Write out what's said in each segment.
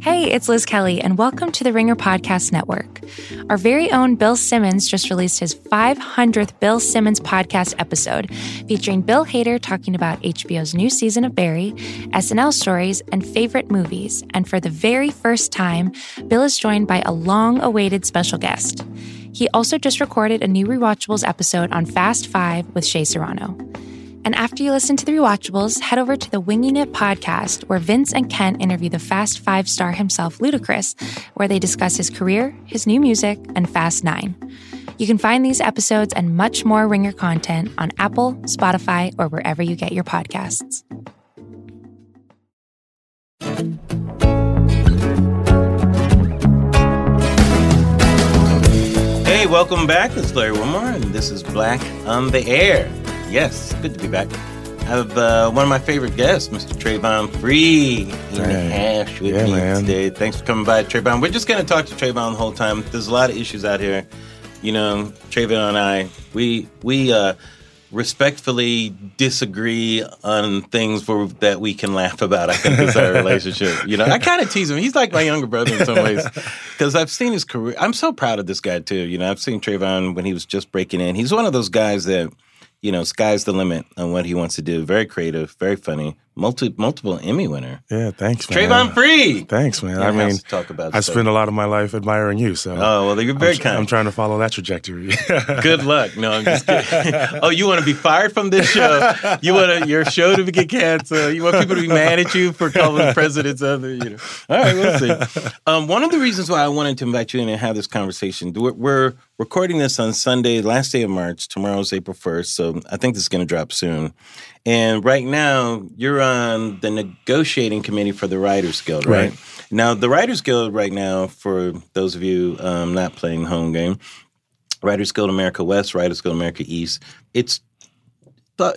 Hey, it's Liz Kelly, and welcome to the Ringer Podcast Network. Our very own Bill Simmons just released his 500th Bill Simmons podcast episode, featuring Bill Hader talking about HBO's new season of Barry, SNL stories, and favorite movies. And for the very first time, Bill is joined by a long awaited special guest. He also just recorded a new Rewatchables episode on Fast Five with Shea Serrano. And after you listen to the rewatchables, head over to the Winging It podcast, where Vince and Ken interview the Fast Five star himself, Ludacris, where they discuss his career, his new music, and Fast Nine. You can find these episodes and much more Ringer content on Apple, Spotify, or wherever you get your podcasts. Hey, welcome back. It's Larry Wilmore, and this is Black on the Air. Yes, good to be back. I have uh, one of my favorite guests, Mr. Travon Free, in the hash with Yeah, me man. today. Thanks for coming by, Travon. We're just going to talk to Travon the whole time. There's a lot of issues out here. You know, Travon and I, we we uh, respectfully disagree on things for, that we can laugh about. I think is our relationship. You know, I kind of tease him. He's like my younger brother in some ways because I've seen his career. I'm so proud of this guy too. You know, I've seen Travon when he was just breaking in. He's one of those guys that you know, sky's the limit on what he wants to do. Very creative, very funny, multi, multiple Emmy winner. Yeah, thanks, man. Travon Free. Thanks, man. I mean, talk about I stuff. spend a lot of my life admiring you, so. Oh well, you're very I'm, kind. I'm trying to follow that trajectory. Good luck. No, I'm just kidding. oh, you want to be fired from this show? You want to, your show to get canceled? You want people to be mad at you for calling the presidents other? You know. All right, we'll see. Um, one of the reasons why I wanted to invite you in and have this conversation, we're, we're recording this on Sunday, last day of March. Tomorrow's April 1st, so I think this is going to drop soon. And right now, you're on the negotiating committee for the Writers Guild, right? Right. Now, the Writers Guild right now, for those of you um, not playing home game, Writers Guild America West, Writers Guild America East. It's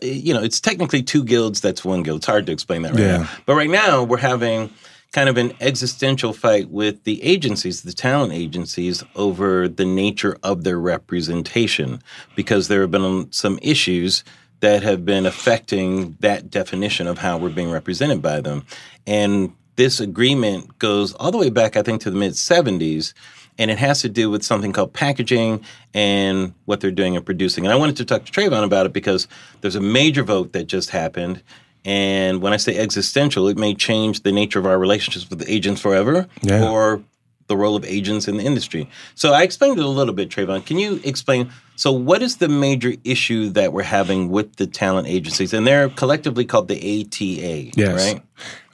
you know, it's technically two guilds. That's one guild. It's hard to explain that right Yeah. now. But right now, we're having kind of an existential fight with the agencies, the talent agencies, over the nature of their representation, because there have been some issues that have been affecting that definition of how we're being represented by them, and this agreement goes all the way back, I think, to the mid '70s and it has to do with something called packaging and what they're doing and producing. And I wanted to talk to Travon about it because there's a major vote that just happened. And when I say existential, it may change the nature of our relationships with agents forever Yeah. or the role of agents in the industry. So I explained it a little bit, Travon. Can you explain? So, what is the major issue that we're having with the talent agencies? And they're collectively called the ATA, Yes. right?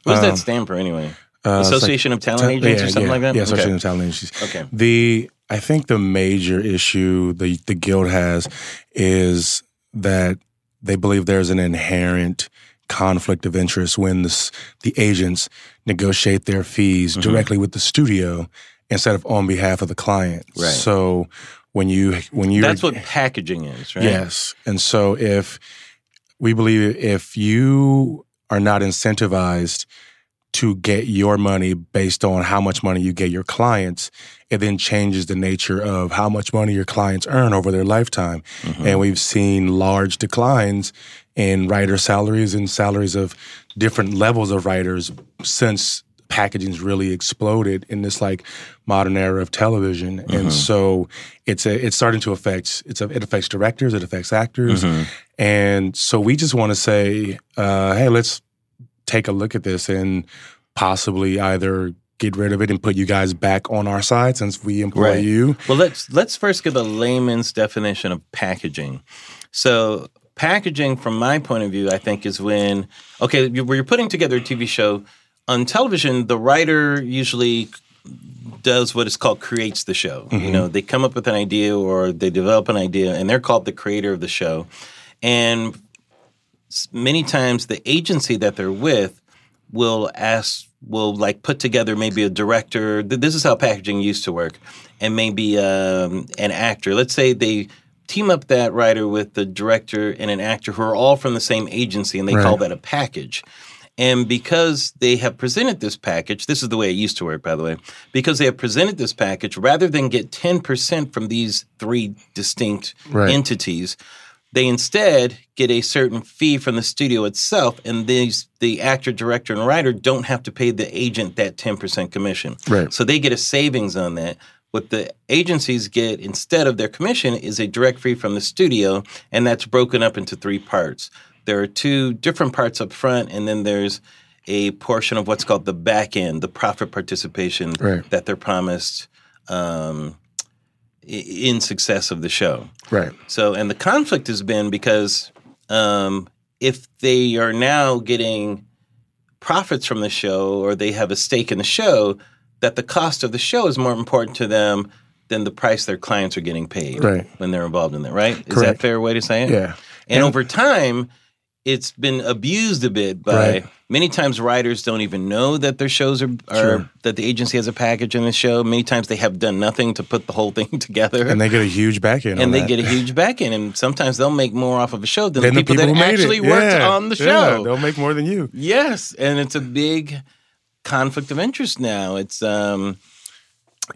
What does that Um, stand for anyway? Uh, it's like- Association of Talent Ta- Agents yeah, or something yeah, like that? Yeah, Okay. Association of Talent Agencies. Okay. The I think the major issue the the guild has is that they believe there's an inherent conflict of interest when the the agents negotiate their fees Mm-hmm. directly with the studio instead of on behalf of the client. Right. So when you when you That's what packaging is, right? Yes. And so if we believe if you are not incentivized to get your money based on how much money you get your clients, it then changes the nature of how much money your clients earn over their lifetime. And we've seen large declines in writer salaries and salaries of different levels of writers since packaging's really exploded in this like modern era of television. And so it's a, it's starting to affect it's a, it affects directors, it affects actors. And so we just want to say, uh, hey, let's take a look at this and possibly either get rid of it and put you guys back on our side since we employ Right. you. Well, let's let's first give a layman's definition of packaging. So, packaging, from my point of view, I think is when okay, you- where you're putting together a TV show on television. The writer usually does what is called creates the show. You know, they come up with an idea or they develop an idea, and they're called the creator of the show. And many times, the agency that they're with will ask will like put together maybe a director this is how packaging used to work and maybe um, an actor let's say they team up that writer with the director and an actor who are all from the same agency and they call that a package and because they have presented this package this is the way it used to work by the way because they have presented this package rather than get 10% from these three distinct Right. entities they instead get a certain fee from the studio itself, and these the actor, director, and writer don't have to pay the agent that ten percent commission. Right. So they get a savings on that. What the agencies get instead of their commission is a direct fee from the studio, and that's broken up into three parts. There are two different parts up front, and then there's a portion of what's called the back end, the profit participation Right. that they're promised um, in success of the show. Right. So, and the conflict has been because um, if they are now getting profits from the show or they have a stake in the show, that the cost of the show is more important to them than the price their clients are getting paid Right. when they're involved in that, right? Is that a fair way to say it? Yeah. And over time, it's been abused a bit by Right. many times writers don't even know that their shows are, are Sure. that the agency has a package in the show. Many times they have done nothing to put the whole thing together And they get a huge back end. and they that. get a huge back end, and sometimes they'll make more off of a show than the people, who that actually it. worked Yeah. on the Yeah, show. they'll make more than you. yes, and it's a big conflict of interest now. It's um,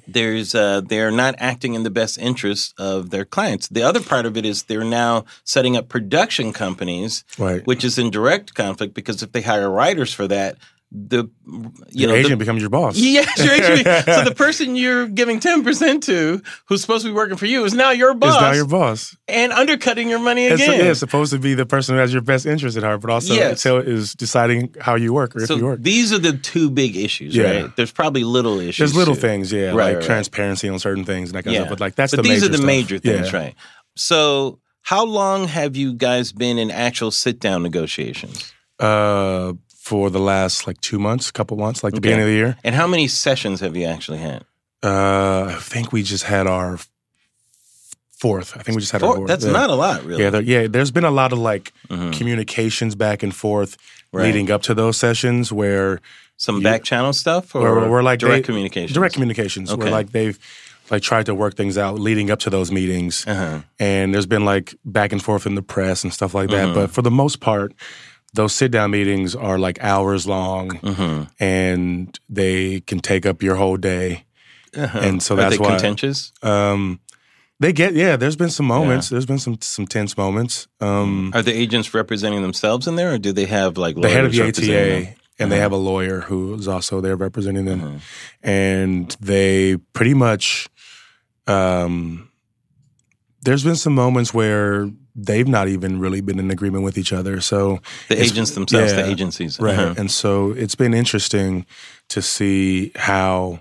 there's uh, they're not acting in the best interest of their clients. The other part of it is they're now setting up production companies, Right. which is in direct conflict because if they hire writers for that, the you Your know the- agent becomes your boss. Yes, your agent. so the person you're giving ten percent to, who's supposed to be working for you, is now your boss It's now your boss. and undercutting your money It's, again. yeah, it's supposed to be the person who has your best interest at heart, but also Yes. it's, is deciding how you work or if you work. these are the two big issues, Yeah. right? There's probably little issues. There's little too. things, yeah, Right, like right, transparency on certain things and that kind of stuff. But like that's but the these major are the stuff. major things, Yeah. right? So, how long have you guys been in actual sit-down negotiations? Uh, for the last like two months, couple months, like the Okay. beginning of the year. And how many sessions have you actually had? Uh, I think we just had our fourth. I think we just had our fourth. That's yeah. not a lot, really. Yeah, there, yeah. There's been a lot of like Mhm. communications back and forth Right. leading up to those sessions where Some you- back channel stuff, or where we're like direct they- communication. direct communications Okay. where like they've like tried to work things out leading up to those meetings Uh-huh. and there's been like back and forth in the press and stuff like that Mhm. but for the most part those sit down meetings are like hours long Mhm. and they can take up your whole day Uh-huh. and so Are that's they why contentious? um they get yeah there's been some moments there's been some some tense moments um Are the agents representing themselves in there, or do they have like the head of the? ATA and they Uh-huh. have a lawyer who is also there representing them Uh-huh. and they pretty much um there's been some moments where they've not even really been in agreement with each other so The agents themselves, the agencies, right Uh-huh. and so it's been interesting to see how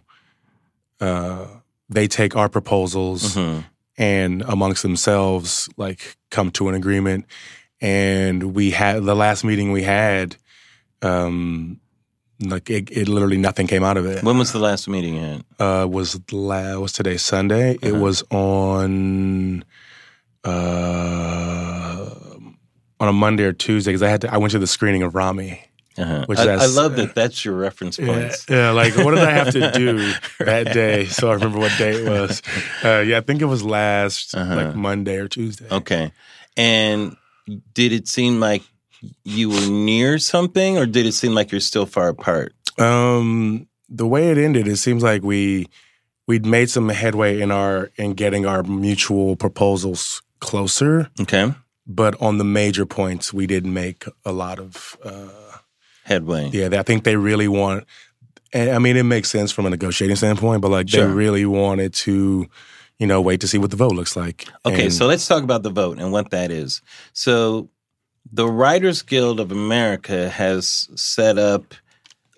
uh they take our proposals Mhm. and amongst themselves like come to an agreement and we had the last meeting we had um like it, it literally nothing came out of it When was the last meeting had? uh was la- was today sunday it Uh-huh. was on uh on a monday or tuesday because i had to i went to the screening of Ramy Uh-huh. Which I, I love that. That's your reference yeah, points. yeah like what did i have to do that day so i remember what day it was uh yeah i think it was last Uh-huh. like monday or tuesday Okay. And did it seem like you were near something, or did it seem like you're still far apart? Um, the way it ended, it seems like we we'd made some headway in our in getting our mutual proposals closer, Okay. but on the major points, we didn't make a lot of. Uh, Headway. yeah, I think they really want. and, I mean, it makes sense from a negotiating standpoint, but like Sure. they really wanted to, you know, wait to see what the vote looks like. Okay, And- so let's talk about the vote and what that is. So, the Writers Guild of America has set up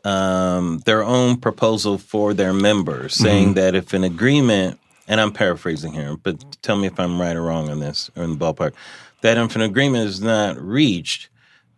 um, their own proposal for their members, saying that if an agreement, and I'm paraphrasing here, but tell me if I'm right or wrong on this or in the ballpark, that if an agreement is not reached,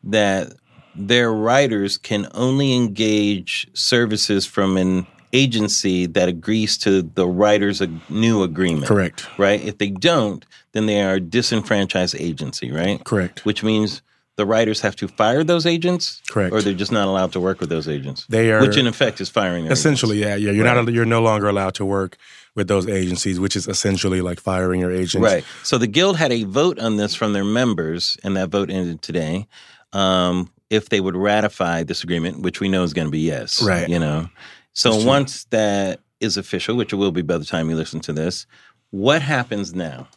that their writers can only engage services from an agency that agrees to the writer's ag- new agreement correct, right? If they don't, then they are a disenfranchised agency, right? correct. Which means the writers have to fire those agents, Correct. or they're just not allowed to work with those agents. They are which in effect is firing. Essentially, agents. yeah, yeah. You're Right. not, you're no longer allowed to work with those agencies, which is essentially like firing your agents. right. So the guild had a vote on this from their members, and that vote ended today. Um, if they would ratify this agreement, which we know is going to be yes, Right. You know, so once that is official, which it will be by the time you listen to this, what happens now?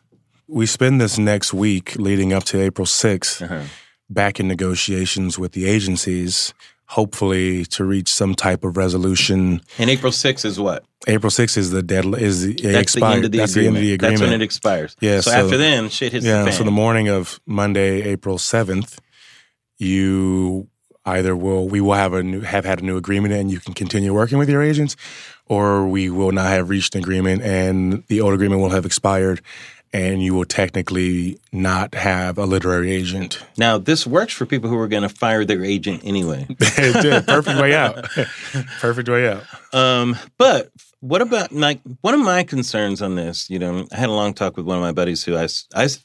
we spend this next week leading up to April 6th Uh-huh. back in negotiations with the agencies, hopefully to reach some type of resolution. And April 6th is what? April 6th is the dead is the, That's the expired. end of the That's agreement. the end of the agreement. That's when it expires. Yeah, So, so- after then, shit hits yeah, the fan. so the morning of Monday, April 7th, you either will we will have a new have had a new agreement and you can continue working with your agents or we will not have reached an agreement and the old agreement will have expired and you will technically not have a literary agent. now, this works for people who are going to fire their agent anyway. it did. Perfect way out. Perfect way out. Um, but what about like one of my concerns on this? You know, I had a long talk with one of my buddies who I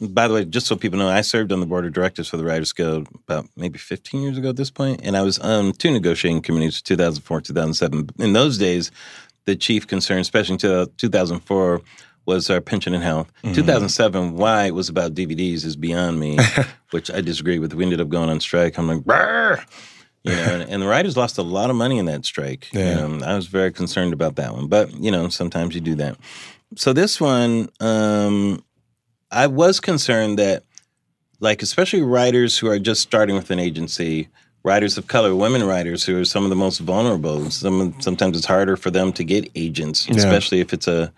by the way, just so people know, I served on the board of directors for the Writers Guild about maybe 15 years ago at this point, and I was on two negotiating committees, 2004, 2007. In those days, the chief concern, especially in 2004, was our pension and health. 2007, why it was about DVDs is beyond me, which I disagree with. We ended up going on strike. I'm like, Brr! you know, and, and the writers lost a lot of money in that strike. Yeah. Know, I was very concerned about that one, but you know, sometimes you do that. So this one, um, I was concerned that, like, especially writers who are just starting with an agency, writers of color, women writers who are some of the most vulnerable. Some sometimes it's harder for them to get agents, Yeah. especially if it's a,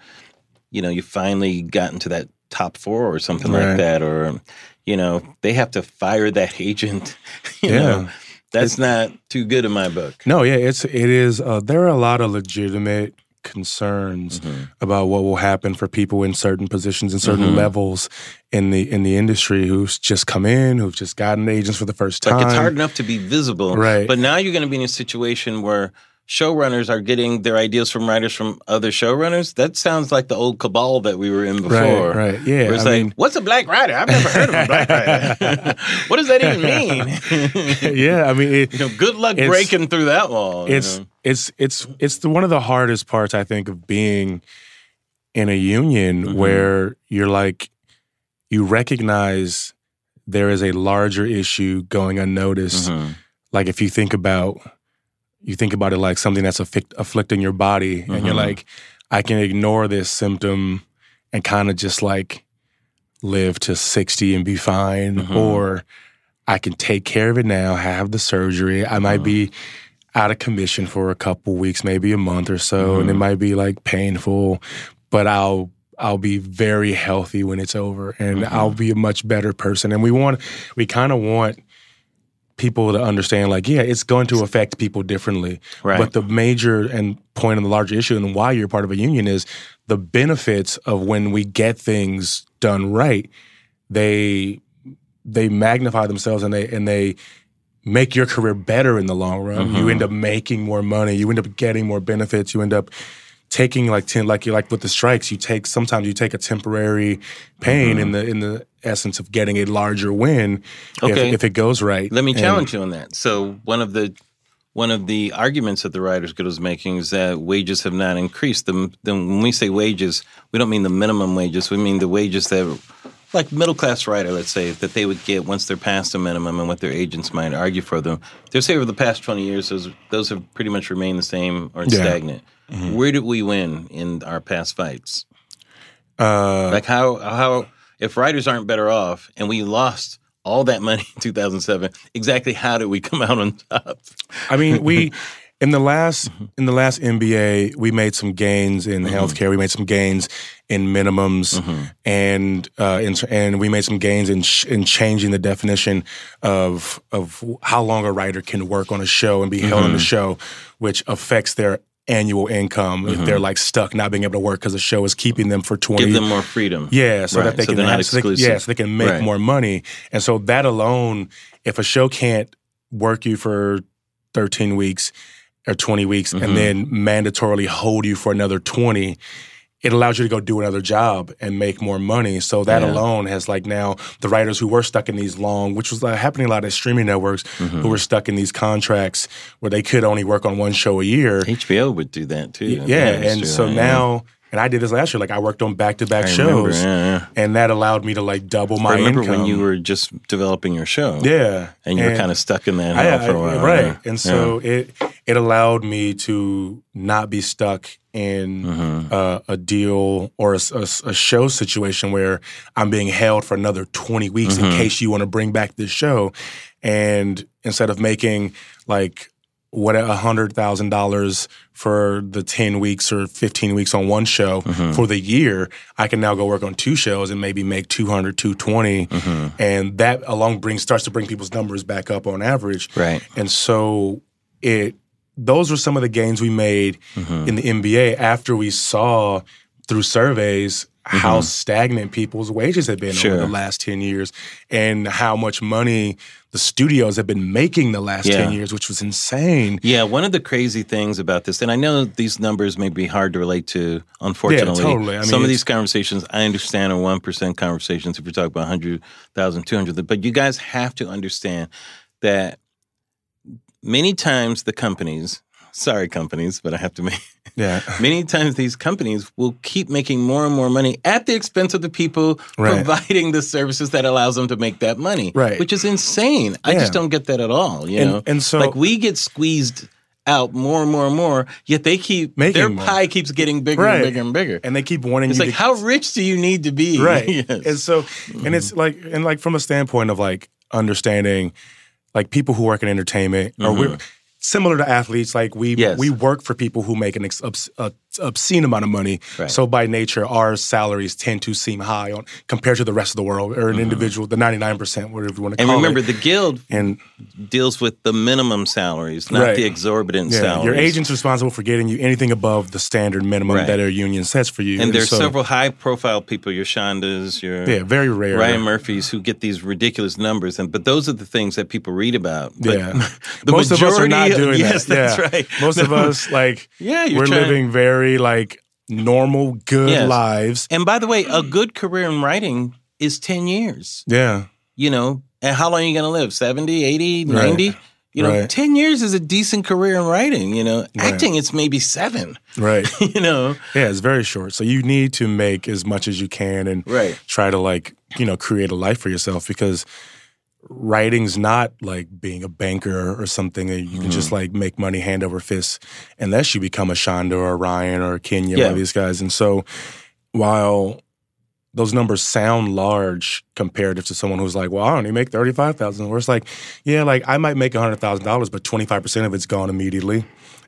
you know, you finally gotten to that top four or something Right. like that, or you know, they have to fire that agent. You Yeah. know, that's not too good in my book. No, yeah, it's it is. Uh, there are a lot of legitimate concerns Mm-hmm. about what will happen for people in certain positions and certain Mhm. levels in the in the industry who's just come in, who've just gotten agents for the first time. Like it's hard enough to be visible, Right. But now you're going to be in a situation where showrunners are getting their ideas from writers from other showrunners. That sounds like the old cabal that we were in before. Right, right, yeah. Where it's I like, mean- what's a black writer? I've never heard of a black writer. what does that even mean? yeah, I mean, it, you know, good luck breaking through that wall. you it's know? it's it's it's the, one of the hardest parts I think of being in a union Mhm. where you're like you recognize there is a larger issue going unnoticed. Mhm. Like if you think about you think about it like something that's afflict, afflicting your body and you're Mhm. like I can ignore this symptom and kind of just like live to 60 and be fine Mhm. or I can take care of it now, have the surgery. I might be out of commission for a couple weeks, maybe a month or so, and it might be like painful, but I'll I'll be very healthy when it's over and. I'll be a much better person. And we want we kind of want people to understand like, yeah, it's going to affect people differently. Right. But the major and point of the larger issue and why you're part of a union is the benefits of when we get things done right, they they magnify themselves and they and they make your career better in the long run. You Mhm. end up making more money. You end up getting more benefits. You end up taking like ten, like you like with the strikes. You take sometimes you take a temporary pain in mm-hmm. the in the essence of getting a larger win Okay. if, if it goes right. Let me And- challenge you on that. So one of the one of the arguments that the Writers Guild is making is that wages have not increased. The, the, when we say wages, we don't mean the minimum wages. We mean the wages that, like middle class writer, let's say, that they would get once they're past the minimum, and what their agents might argue for them. They say over the past twenty years, those those have pretty much remained the same or Yeah. stagnant. Where did we win in our past fights? Uh, Like how how if writers aren't better off and we lost all that money in 2007, exactly how did we come out on top? I mean, we in the last mm-hmm. in the last MBA, we made some gains in mm-hmm. healthcare. We made some gains in minimums, mm-hmm. and uh, in, and we made some gains in sh- in changing the definition of of how long a writer can work on a show and be held on the show, which affects their annual income if they're like stuck not being able to work because the show is keeping them for 20 Give them more freedom. yeah, so Right, that they so can they're not have, so they, yeah, so they can make Right. more money. And so that alone, if a show can't work you for 13 weeks or 20 weeks Mhm. and then mandatorily hold you for another 20, it allows you to go do another job and make more money. So that Yeah. alone has like now the writers who were stuck in these long, which was uh, happening a lot at streaming networks, Mm-hmm. who were stuck in these contracts where they could only work on one show a year. HBO would do that too. Yeah, that's and true. so Yeah. now, And I did this last year. Like I worked on back to back I remember, shows, yeah, yeah. and that allowed me to like double my I remember income. when you were just developing your show. yeah, And you were kind of stuck in that I- for a while. right? yeah. And so it it allowed me to not be stuck in Mm-hmm. uh, a deal or a, a- a show situation where I'm being held for another 20 weeks Mm-hmm. in case you want to bring back this show, and instead of making like what a hundred thousand dollars for the 10 weeks or 15 weeks on one show Mm-hmm. for the year i can now go work on two shows and maybe make 200 220 Mm-hmm. and that along brings starts to bring people's numbers back up on average Right. and so it those were some of the gains we made Mm-hmm. in the MBA after we saw through surveys how stagnant people's wages have been Mm-hmm. Sure. over the last 10 years and how much money the studios have been making the last Yeah. 10 years, which was insane. Yeah, one of the crazy things about this, and I know these numbers may be hard to relate to, unfortunately. Yeah, totally. I mean, Some of these conversations, I understand, are 1% conversations if you're talking about 100,000, 200, but you guys have to understand that many times the companies, sorry companies, but I have to make, Yeah. many times these companies will keep making more and more money at the expense of the people Right. providing the services that allows them to make that money. Right. Which is insane. I just don't get that at all. You And- know? and so- like we get squeezed out more and more and more, yet they keep Making their more. pie keeps getting bigger Right. and bigger and bigger. And they keep wanting it's like to how rich do you need to be? right Yes. Mm-hmm. and so and it's like and like from a standpoint of like understanding like people who work in entertainment or we're similar to athletes like we Mm-hmm. Yes. we work for people who make an ex- obs- a obscene amount of money Right. so by nature our salaries tend to seem high on compared to the rest of the world or an individual the 99% whatever you want to Mm-hmm. and call remember, it the guild and deals with the minimum salaries, not Right. the exorbitant yeah, salaries. your agent's responsible for getting you anything above the standard minimum Right. that our union sets for you and there's so- several high-profile people, your Shondas, your yeah very rare Ryan Murphys, who get these ridiculous numbers, and but those are the things that people read about. But Yeah. the Most of us are not majority doing yes, that. that's Yeah. right. Most of us, like, Yeah, you're we're trying- living very, like, normal, good Yes. lives. And by the way, a good career in writing is 10 years. Yeah. You know, and how long are you going to live? 70, 80, 90? You know, Right. 10 years is a decent career in writing. You know, Right. acting, it's maybe seven. Right. You know, yeah, it's very short. So you need to make as much as you can and Right. try to, like, you know, create a life for yourself because writing's not like being a banker or something that you can just Mm-hmm. like make money hand over fist unless you become a Shonda or a Ryan or a Kenya, Yeah. one of these guys. And so while those numbers sound large comparative to someone who's like, well, I only make thirty five thousand. Where it's like, yeah, like I might make hundred thousand dollars, but twenty five percent of it's gone immediately,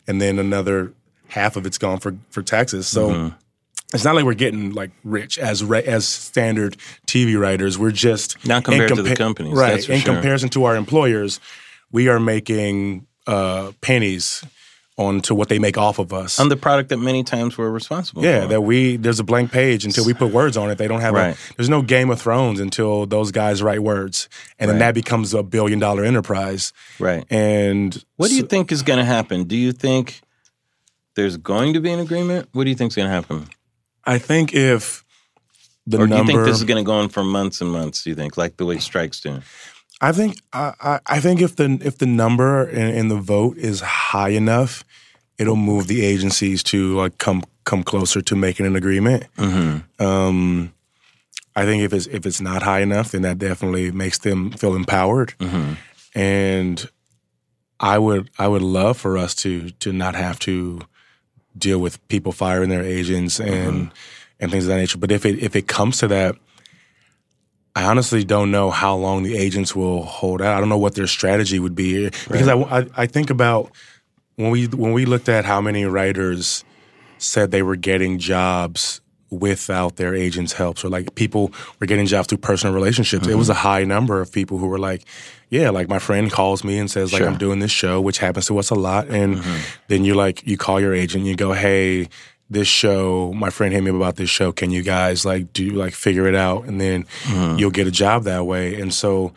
and then another half of it's gone for for taxes. So. Mm-hmm. It's not like we're getting like rich as re- as standard TV writers. We're just Not compared to the companies, right? that's for in sure. comparison to our employers, we are making uh, pennies on to what they make off of us. on the product that many times we're responsible Yeah, for. that we there's a blank page until we put words on it. They don't have Right. a there's no Game of Thrones until those guys write words, and then that becomes a billion dollar enterprise. right. And What do you so- think is going to happen? Do you think there's going to be an agreement? What do you think is going to happen? I think if the or do number, you think this is going to go on for months and months? Do you think, like the way strikes do? I think I, I, I think if the if the number in, in the vote is high enough, it'll move the agencies to like come come closer to making an agreement. Mm-hmm. Um, I think if it's if it's not high enough, then that definitely makes them feel empowered. Mm-hmm. And I would I would love for us to to not have to deal with people firing their agents and uh-huh. and things of that nature. But if it if it comes to that, I honestly don't know how long the agents will hold out. I don't know what their strategy would be because I, I I think about when we when we looked at how many writers said they were getting jobs without their agents' help. So like people were getting jobs through personal relationships. It was mm-hmm. a high number of people who were like, yeah, like my friend calls me and says like Sure. I'm doing this show, which happens to us a lot. And mm-hmm. then you like you call your agent, you go, hey, this show, my friend hit me up about this show. Can you guys like do like figure it out? And then mm-hmm. you'll get a job that way. And so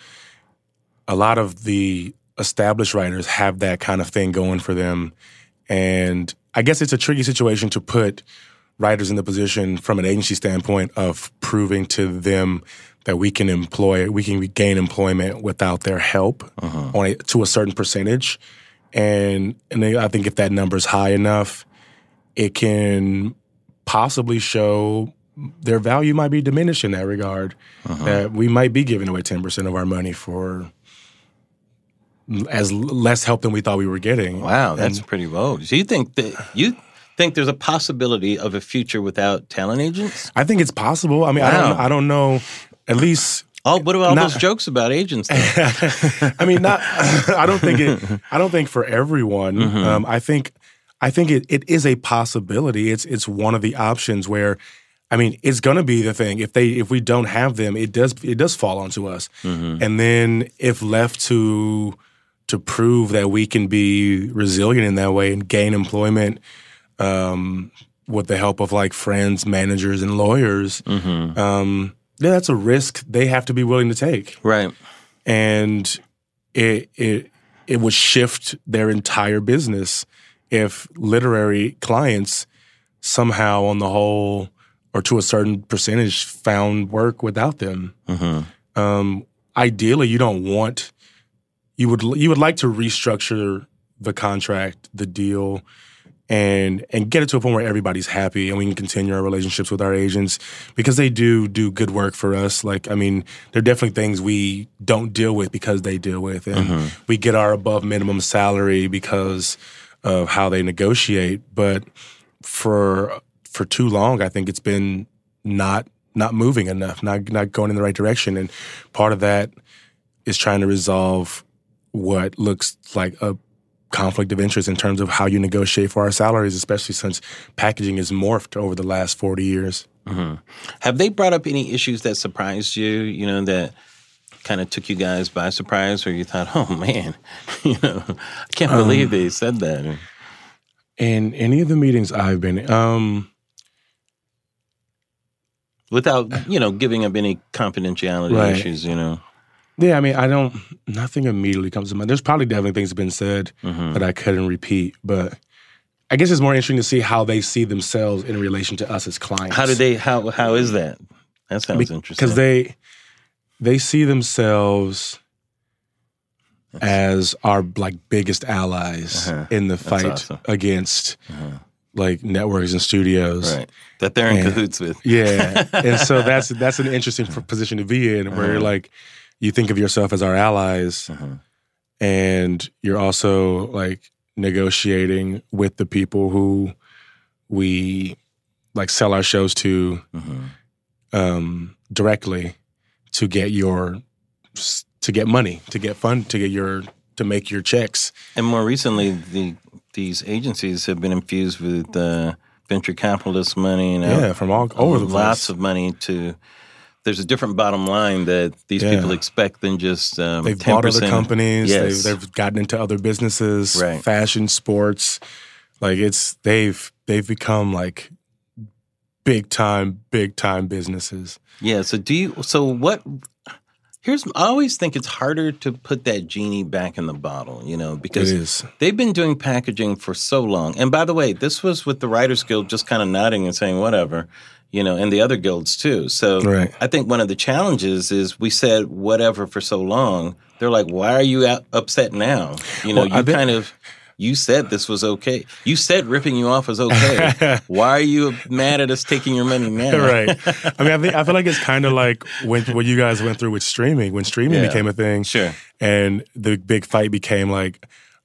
a lot of the established writers have that kind of thing going for them. And I guess it's a tricky situation to put writers in the position from an agency standpoint of proving to them that we can employ, we can gain employment without their help uh-huh. on a, to a certain percentage. And and I think if that number is high enough, it can possibly show their value might be diminished in that regard. Uh-huh. That we might be giving away ten percent of our money for as less help than we thought we were getting. Wow, that's And pretty low. So you think that you think there's a possibility of a future without talent agents? I think it's possible. I mean, I don't. I don't know. At least Oh, what about all Not- those jokes about agents? I mean, not. I don't think it. I don't think for everyone. Mm-hmm. Um, I think. I think it, it is a possibility. It's it's one of the options where, I mean, it's going to be the thing. If they if we don't have them, it does it does fall onto us. Mm-hmm. And then if left to to prove that we can be resilient in that way and gain employment, um, with the help of like friends, managers, and lawyers, Mm-hmm. um, yeah, that's a risk they have to be willing to take right. and it it it would shift their entire business if literary clients somehow on the whole or to a certain percentage found work without them. Mm-hmm. Um, ideally, you don't want you would you would like to restructure the contract, the deal, and and get it to a point where everybody's happy and we can continue our relationships with our agents because they do do good work for us. Like I mean, there are definitely things we don't deal with because they deal with, and mm-hmm. we get our above minimum salary because of how they negotiate. But for for too long, I think it's been not not moving enough, not not going in the right direction, and part of that is trying to resolve what looks like a conflict of interest in terms of how you negotiate for our salaries, especially since packaging has morphed over the last 40 years. Have they brought up any issues that surprised you? You know that kind of took you guys by surprise, or you thought, "Oh man, you know, I can't believe they said that." In any of the meetings I've been in, um, Without you know giving up any confidentiality Right. issues, you know. Yeah, I mean, I don't, nothing immediately comes to mind. There's probably definitely things that have been said Mm-hmm. that I couldn't repeat, but I guess it's more interesting to see how they see themselves in relation to us as clients. How do they? How how is that? That sounds interesting. because they they see themselves as our like biggest allies Uh-huh. in the fight awesome. against Uh-huh. like networks and studios. right that they're in Yeah. cahoots with. Yeah, and so that's that's an interesting position to be in, where you're Uh-huh. like you think of yourself as our allies, Uh-huh. and you're also like negotiating with the people who we like sell our shows to Mhm. um, directly to get your to get money to get fund to get your to make your checks. And more recently, the these agencies have been infused with uh, venture capitalist money and Yeah, from all over the place. lots of money to. There's a different bottom line that these Yeah. people expect than just um, They've 10%. bought other companies. Yes. They've, they've gotten into other businesses, Right. fashion, sports. Like it's they've they've become like big time, big time businesses. Yeah. So do you? So what? Here's. I always think it's harder to put that genie back in the bottle. You know, because they've been doing packaging for so long. And by the way, this was with the Writers Guild just kind of nodding and saying whatever. You know, and the other guilds too. So Right. I think one of the challenges is we said whatever for so long. They're like, why are you out upset now? You know, Well, you kind of. You said this was okay. You said ripping you off was okay. Why are you mad at us taking your money now? right. I mean, I think I feel like it's kind of like when what you guys went through with streaming. When streaming Yeah. became a thing, Sure. and the big fight became like,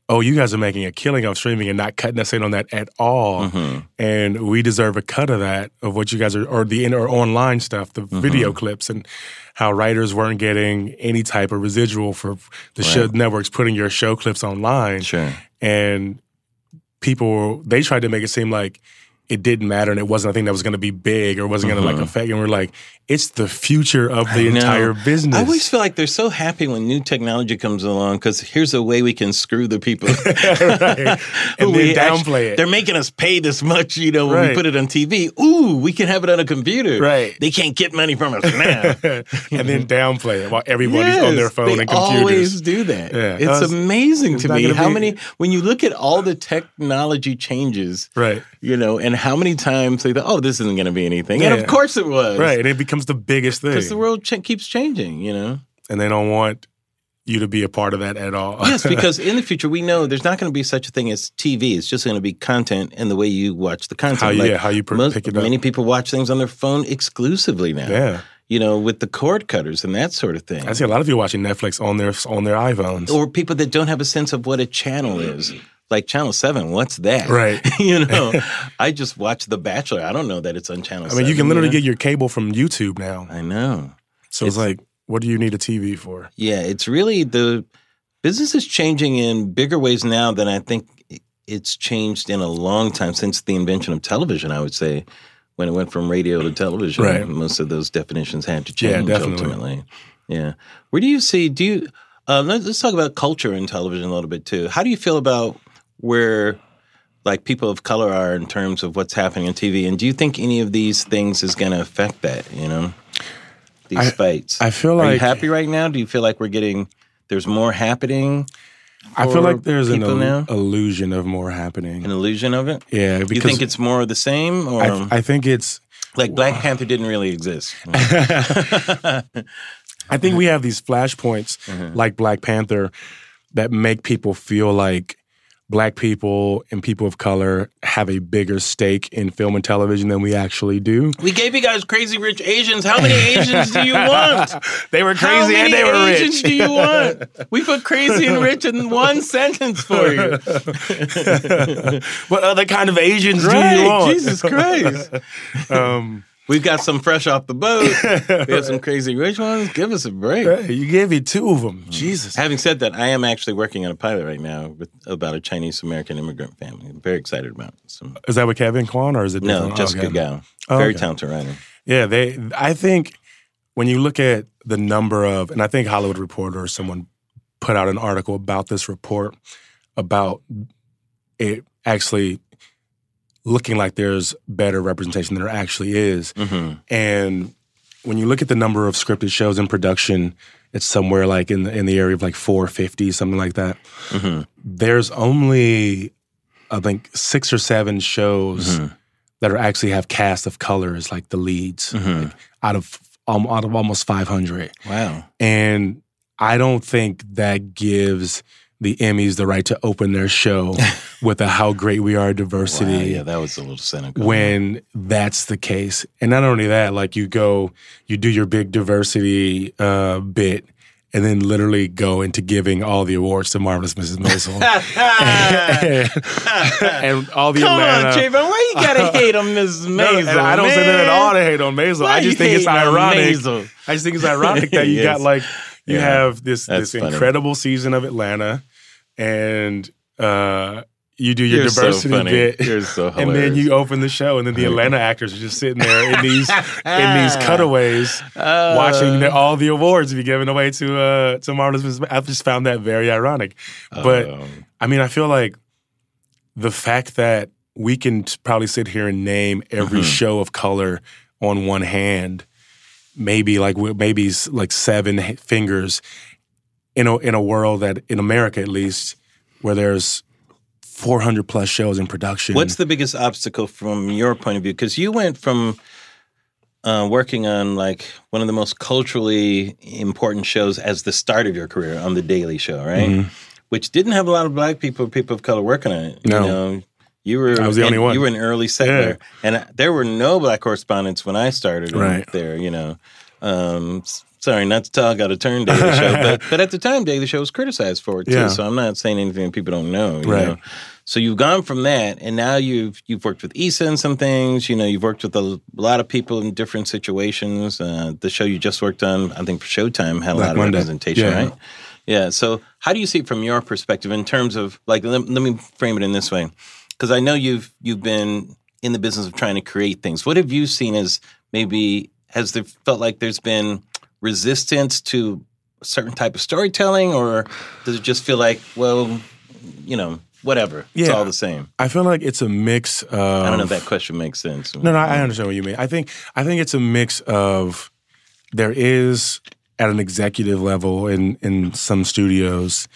oh, you guys are making a killing off streaming and not cutting us in on that at all, Mm-hmm. and we deserve a cut of that of what you guys are or the in or online stuff, the Mm-hmm. video clips, and how writers weren't getting any type of residual for the show networks putting your show clips online, Sure. and people they tried to make it seem like it didn't matter and it wasn't a thing that was going to be big or wasn't going to like affect. And we're like, it's the future of the entire business. I always feel like they're so happy when new technology comes along because here's a way we can screw the people. right. and then actu- downplay it. They're making us pay this much, you know, when we put it on TV. Ooh, we can have it on a computer. Right. They can't get money from us now. and then downplay it while everybody's on their phone they and computers. always do that. Yeah. It's amazing it's to me how be- many when you look at all the technology changes, Right. you know, and how many times they thought, "Oh, this isn't going to be anything," and of course it was, Right. And it becomes the biggest thing. Because the world ch- keeps changing, you know. and they don't want you to be a part of that at all. yes, because in the future we know there's not going to be such a thing as TV. It's just going to be content and the way you watch the content. How- yeah, how you pr- most- pick it up. Many people watch things on their phone exclusively now. yeah. You know, with the cord cutters and that sort of thing. I see a lot of you watching Netflix on their on their iPhones. or people that don't have a sense of what a channel is. Mm-hmm. Like Channel 7, what's that? Right. you know, I just watched The Bachelor. I don't know that it's on Channel I 7. mean, you can literally know? get your cable from YouTube now. I know. So it's, like, what do you need a TV for? Yeah, it's really the business is changing in bigger ways now than I think it's changed in a long time since the invention of television, I would say. When it went from radio to television, Right. most of those definitions had to change definitely. ultimately. Yeah. Where do you see, do you, uh, let's, let's talk about culture in television a little bit too. How do you feel about where like people of color are in terms of what's happening on TV? And do you think any of these things is going to affect that, you know? These I- fights. I feel Are you like- happy right now? Do you feel like we're getting, there's more happening? I feel like there's an people now? il- illusion of more happening. an illusion of it? yeah, You think it's more of the same, or I, I think it's like Black Panther didn't really exist? I think we have these flashpoints Mm-hmm. like Black Panther that make people feel like black people and people of color have a bigger stake in film and television than we actually do. we gave you guys crazy rich Asians. How many Asians do you want? They were crazy and they were Asians rich. do you want? We put crazy and rich in one sentence for you. what other kind of Asians do you want? Jesus Christ. Um, We've got some fresh off the boat. We have some crazy rich ones. Give us a break. hey, you gave me two of them. Mm. Jesus. Having said that, I am actually working on a pilot right now with, about a Chinese American immigrant family. I'm very excited about it. So, Is that with Kevin Kwan or is it no, different? Jessica Okay. Gao. Oh, Very okay. talented writer. Yeah, they. I think when you look at the number of, and I think Hollywood Reporter or someone put out an article about this report about it actually looking like there's better representation than there actually is. hmm And when you look at the number of scripted shows in production, it's somewhere like in the, in the area of like 450, something like that. hmm There's only, I think, six or seven shows Mhm. that are actually have cast of color as like the leads Mhm. like, out of um, out of almost 500. Wow. And I don't think that gives the Emmys the right to open their show with a how great we are at Wow, diversity yeah, that was a little cynical. when that's the case. And not only that, like you go, you do your big diversity uh, bit, and then literally go into giving all the awards to Marvelous Mrs. Maisel. and, and all the Come Atlanta. on, Javon, why you gotta hate on Mrs. No, Maisel? and I don't say that at all to hate on Maisel. I just think it's ironic. Maisel? I just think it's ironic that you got like you Yeah. have this this funny. incredible season of Atlanta, and uh, you do your You're so diversity funny. bit. You're so and then you open the show, and then the Atlanta actors are just sitting there in these in these cutaways, Uh, watching the, all the awards be given away to uh, to Marvelous I just found that very ironic. But um, I mean, I feel like the fact that we can probably sit here and name every Mhm. show of color on one hand, maybe like maybe like seven fingers in a in a world that in America at least where there's 400 plus shows in production. What's the biggest obstacle from your point of view? Because you went from uh, working on like one of the most culturally important shows as the start of your career on the Daily Show, right? Mhm. Which didn't have a lot of black people, people of color working on it. No. You know, you were I was the and only one. You were an early settler, and there were no black correspondents when I started Right. there. You know, um, sorry, not to talk out of turn Daily Show, but but at the time Daily Show was criticized for it too. Yeah. So I'm not saying anything people don't know. You Right. know? So you've gone from that, and now you've you've worked with Issa in some things. You know, you've worked with a lot of people in different situations. Uh, the show you just worked on, I think, for Showtime had a lot of Monday. representation, Yeah. right? Yeah. So how do you see it from your perspective in terms of like? Let, let me frame it in this way, because I know you've you've been in the business of trying to create things. What have you seen as maybe has there felt like there's been resistance to a certain type of storytelling, or does it just feel like, well, you know, whatever, it's all the same? I feel like it's a mix of I don't know if that question makes sense. No, no, I understand what you mean. I think I think it's a mix of there is at an executive level in in some studios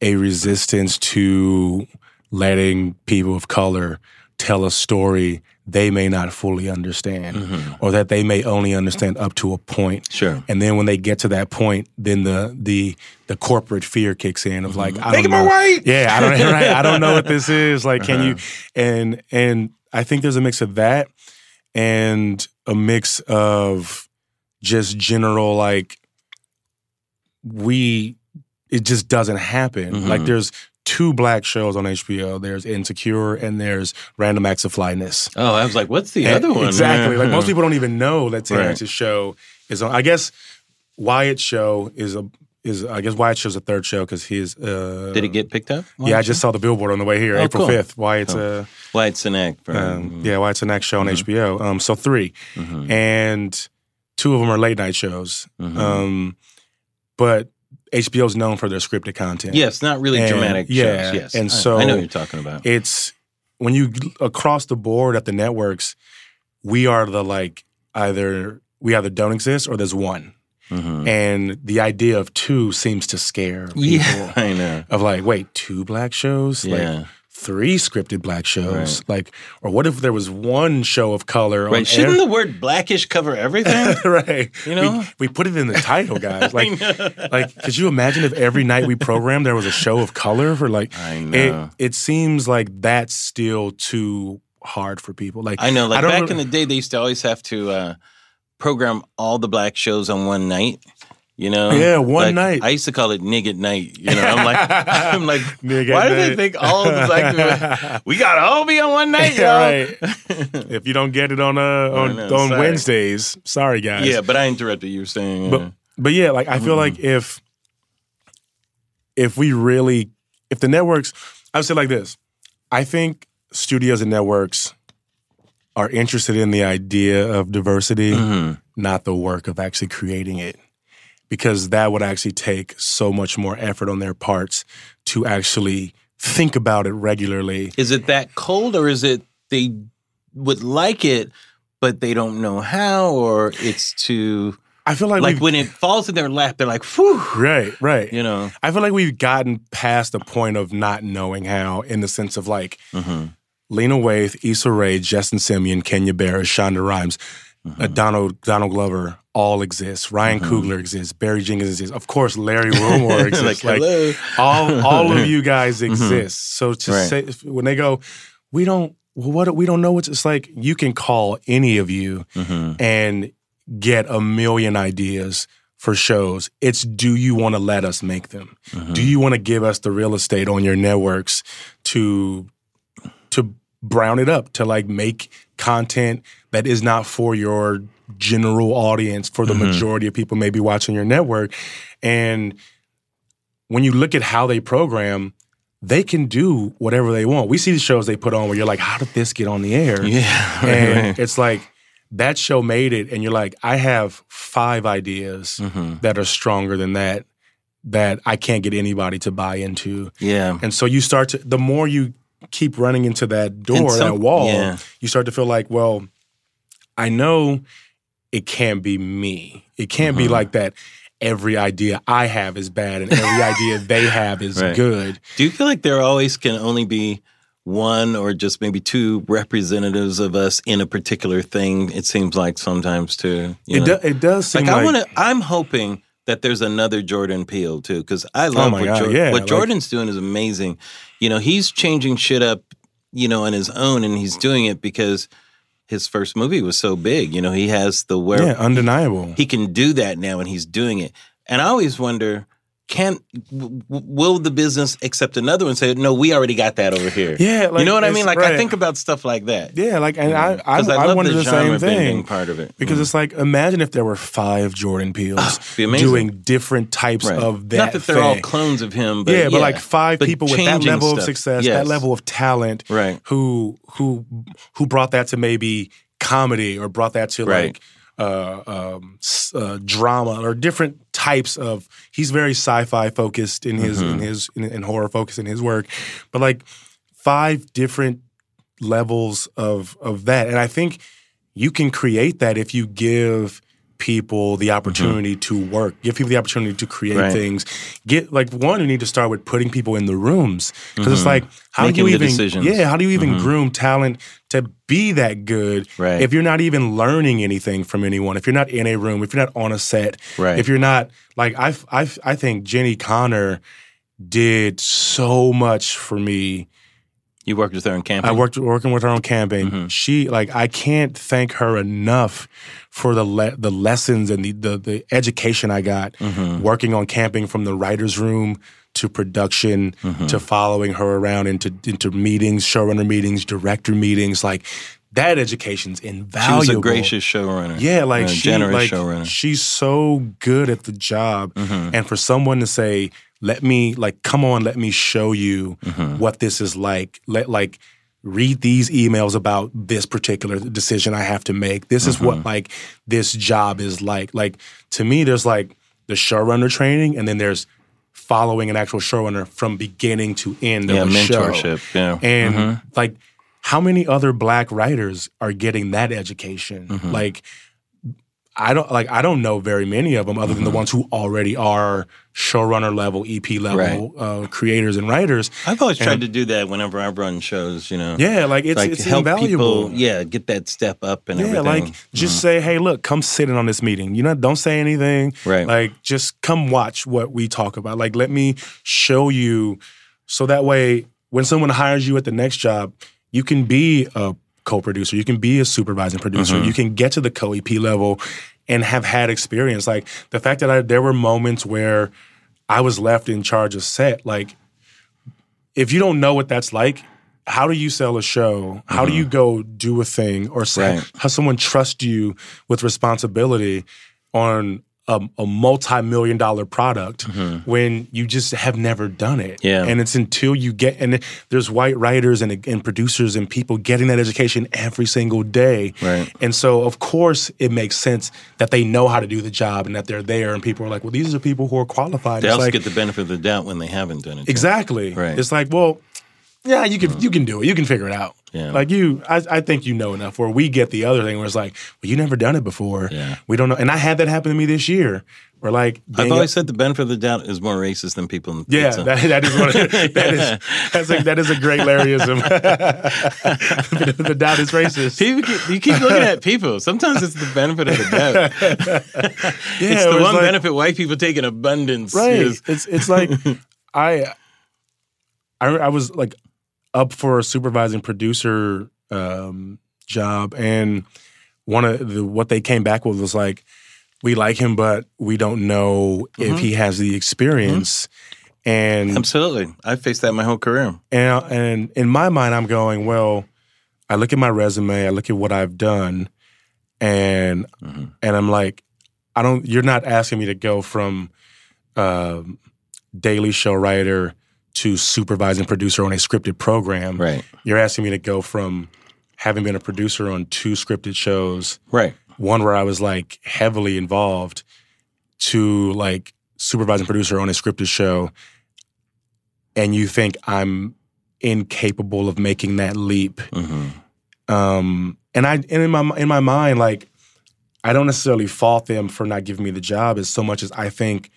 a resistance to letting people of color tell a story they may not fully understand Mm-hmm. or that they may only understand up to a point. Sure. And then when they get to that point, then the the the corporate fear kicks in of like I Make don't know. white! Yeah, I don't right, I don't know what this is. Like can you Uh-huh. and and I think there's a mix of that and a mix of just general like we it just doesn't happen. Mhm. Like there's two black shows on HBO. There's Insecure and there's Random Acts of Flyness. Oh, I was like, what's the And- other one? Exactly. Like most people don't even know that Right. Show is on. I guess Wyatt's show is a is I guess Wyatt show's a third show because he's. Uh, Did it get picked up? Yeah, I just saw the billboard on the way here, Oh, April cool. fifth. Wyatt's uh, Wyatt Cenac. um, yeah, Wyatt's the next show on Mm-hmm. HBO. Um, so 3 Mhm. and two of them are late night shows. Mhm. Um, but HBO's known for their scripted content. Yes, not really And- dramatic yeah, shows. Yes, and I- so I know what you're talking about. it's when you across the board at the networks, we are the like either we either don't exist or there's one, Mhm. and the idea of two seems to scare people. Yeah, I know. Of like, wait, two black shows, Yeah. like three scripted black shows, like, or what if there was one show of color? on Right? Shouldn't every- the word blackish cover everything? right. You know? we, we put it in the title, guys. Like, like, could you imagine if every night we programmed there was a show of color for like? I It know. it seems like that's still too hard for people. Like, I know. Like don't back in the day, they used to always have to uh, program all the black shows on one night. You know? Yeah, one Like, night. I used to call it "nig at night." You know, I'm like, I'm like, Nigga why do they think all the black people? We gotta all be on one night, Yeah, right. if you don't get it on uh on, know, on sorry. Wednesdays, sorry guys. yeah, but I interrupted you saying. but uh, but yeah, like I feel Mm-hmm. like if if we really if the networks, I would say like this. I think studios and networks are interested in the idea of diversity, mhm. not the work of actually creating it. Because that would actually take so much more effort on their parts to actually think about it regularly. Is it that cold, or is it they would like it, but they don't know how, or it's too I feel like, like when it falls in their lap, they're like, "Whew," right, right. you know. I feel like we've gotten past the point of not knowing how, in the sense of like hmm Lena Waithe, Issa Rae, Justin Simien, Kenya Barris, Shonda Rhimes, Mm-hmm. uh, Donald Donald Glover all exist. Ryan Coogler exists. Barry Jenkins exists. Of course, Larry Wilmore exists. like, like all all of you guys exist. So to Right. say when they go, we don't. Well, what we don't know what's it's like. You can call any of you hmm and get a million ideas for shows. It's do you want to let us make them? Mm-hmm. Do you want to give us the real estate on your networks to to brown it up to like make content that is not for your general audience for the Mm-hmm. majority of people maybe watching your network and when you look at how they program they can do whatever they want. We see the shows they put on where you're like, how did this get on the air? Yeah, and right. it's like that show made it and you're like i have five ideas Mhm. that are stronger than that that i can't get anybody to buy into yeah. and so you start to the more you keep running into that door And some- that wall yeah. you start to feel like well i know it can't be me it can't be mm-hmm. like that every idea i have is bad and every idea they have is Right. good Do you feel like there always can only be one or just maybe two representatives of us in a particular thing? It seems like sometimes too. It, do, it does seem like, like, I want to. I'm hoping that there's another Jordan Peele too, because I oh love Oh what, God, Jor- yeah, what like- Jordan's doing is amazing. You know, he's changing shit up. You know, on his own, and he's doing it because his first movie was so big. You know, he has the where yeah undeniable he can do that now, and he's doing it. And I always wonder. Can w- will the business accept another one? and Say no, we already got that over here. Yeah, like, you know what I mean. Like I think about stuff like that. yeah like and i i, I, love wonder the, genre same thing part of it Because Mm. it's like, imagine if there were five Jordan Peels be doing different types Right. of that. Not that they're all clones of him, but yeah, but like five But people with that level of success, Yes. that level of talent, Right. Who who who brought that to maybe comedy or brought that to Right. like uh, um, uh, drama or different types of. He's very sci-fi focused in his Mm-hmm. in his in, in horror focused in his work, but like five different levels of of that, and I think you can create that if you give people the opportunity to work, give people the opportunity to create Mm-hmm. Right. things. Get like one, you need to start with putting people in the rooms because it's like how Mm-hmm. Making do you even decisions. Mm-hmm. yeah how do you even groom talent to be that good Right. if you're not even learning anything from anyone if you're not in a room if you're not on a set Right. if you're not like I I I think Jenni Konner did so much for me You worked with her in camping. I worked working with her on camping. Mm-hmm. She like I can't thank her enough for the le- the lessons and the, the the education I got Mm-hmm. working on camping from the writers' room to production Mm-hmm. to following her around into into meetings, showrunner meetings, director meetings. Like that education's She invaluable. was a gracious showrunner. Yeah, like a she, generous like, showrunner. Mm-hmm. She's so good at the job, and for someone to say, "Let me like, come on, let me show you Mm-hmm. what this is like." Let like read these emails about this particular decision I have to make. This is Mm-hmm. what like this job is like. Like to me, there's like the showrunner training, and then there's following an actual showrunner from beginning to end yeah, of a show. mentorship. Yeah. And Mm-hmm. like, how many other black writers are getting that education? Mm-hmm. Like, I don't like I don't know very many of them other than the Mm-hmm. ones who already are showrunner level, EP level uh, creators and writers. I've always tried to do that whenever I run shows, you know. Yeah, like it's like it's invaluable. people, yeah, get that step up and Yeah, everything. like just say, hey, look, come sit in on this meeting. You know, don't say anything. Right. Like just come watch what we talk about. Like let me show you so that way when someone hires you at the next job, you can be a co-producer, you can be a supervising producer, Mm-hmm. you can get to the co-EP level and have had experience. Like the fact that I, there were moments where I was left in charge of set, like if you don't know what that's like, how do you sell a show? How do you go do a thing or say, Mm-hmm. Right. how someone trust you with responsibility on a, a multi-million dollar product when you just have never done it? Mm-hmm. Yeah. And it's until you get and there's white writers and, and producers and people getting that education every single day. Right. And so of course it makes sense that they know how to do the job and that they're there and people are like, well, these are people who are qualified. they It's also like, get the benefit of the doubt when they haven't done it. Exactly. Right. It's like, well, yeah, you can you can do it. You can figure it out. Yeah. Like you, I, I think you know enough. Where we get the other thing where it's like, well, you never done it before. Yeah. We don't know. And I had that happen to me this year. Where like, I've always a- said the benefit of the doubt is more racist than people in the yeah, that, that is one. Of, that is that's a, that is a great Larryism. the doubt is racist. People keep, you keep looking at people. Sometimes it's the benefit of the doubt. Yeah, it's the was one like- benefit white people take in abundance. right is- it's it's like I, I I was like up for a supervising producer um, job and one of the what they came back with was like we like him but we don't know if he has the experience and Absolutely. I faced that my whole career. and and in my mind I'm going well I look at my resume I look at what I've done and and I'm like I don't you're not asking me to go from um, daily show writer to supervising producer on a scripted program Right. you're asking me to go from having been a producer on two scripted shows Right. one where I was like heavily involved to like supervising producer on a scripted show and you think I'm incapable of making that leap hmm um and I and in my in my mind like I don't necessarily fault them for not giving me the job as so much as I think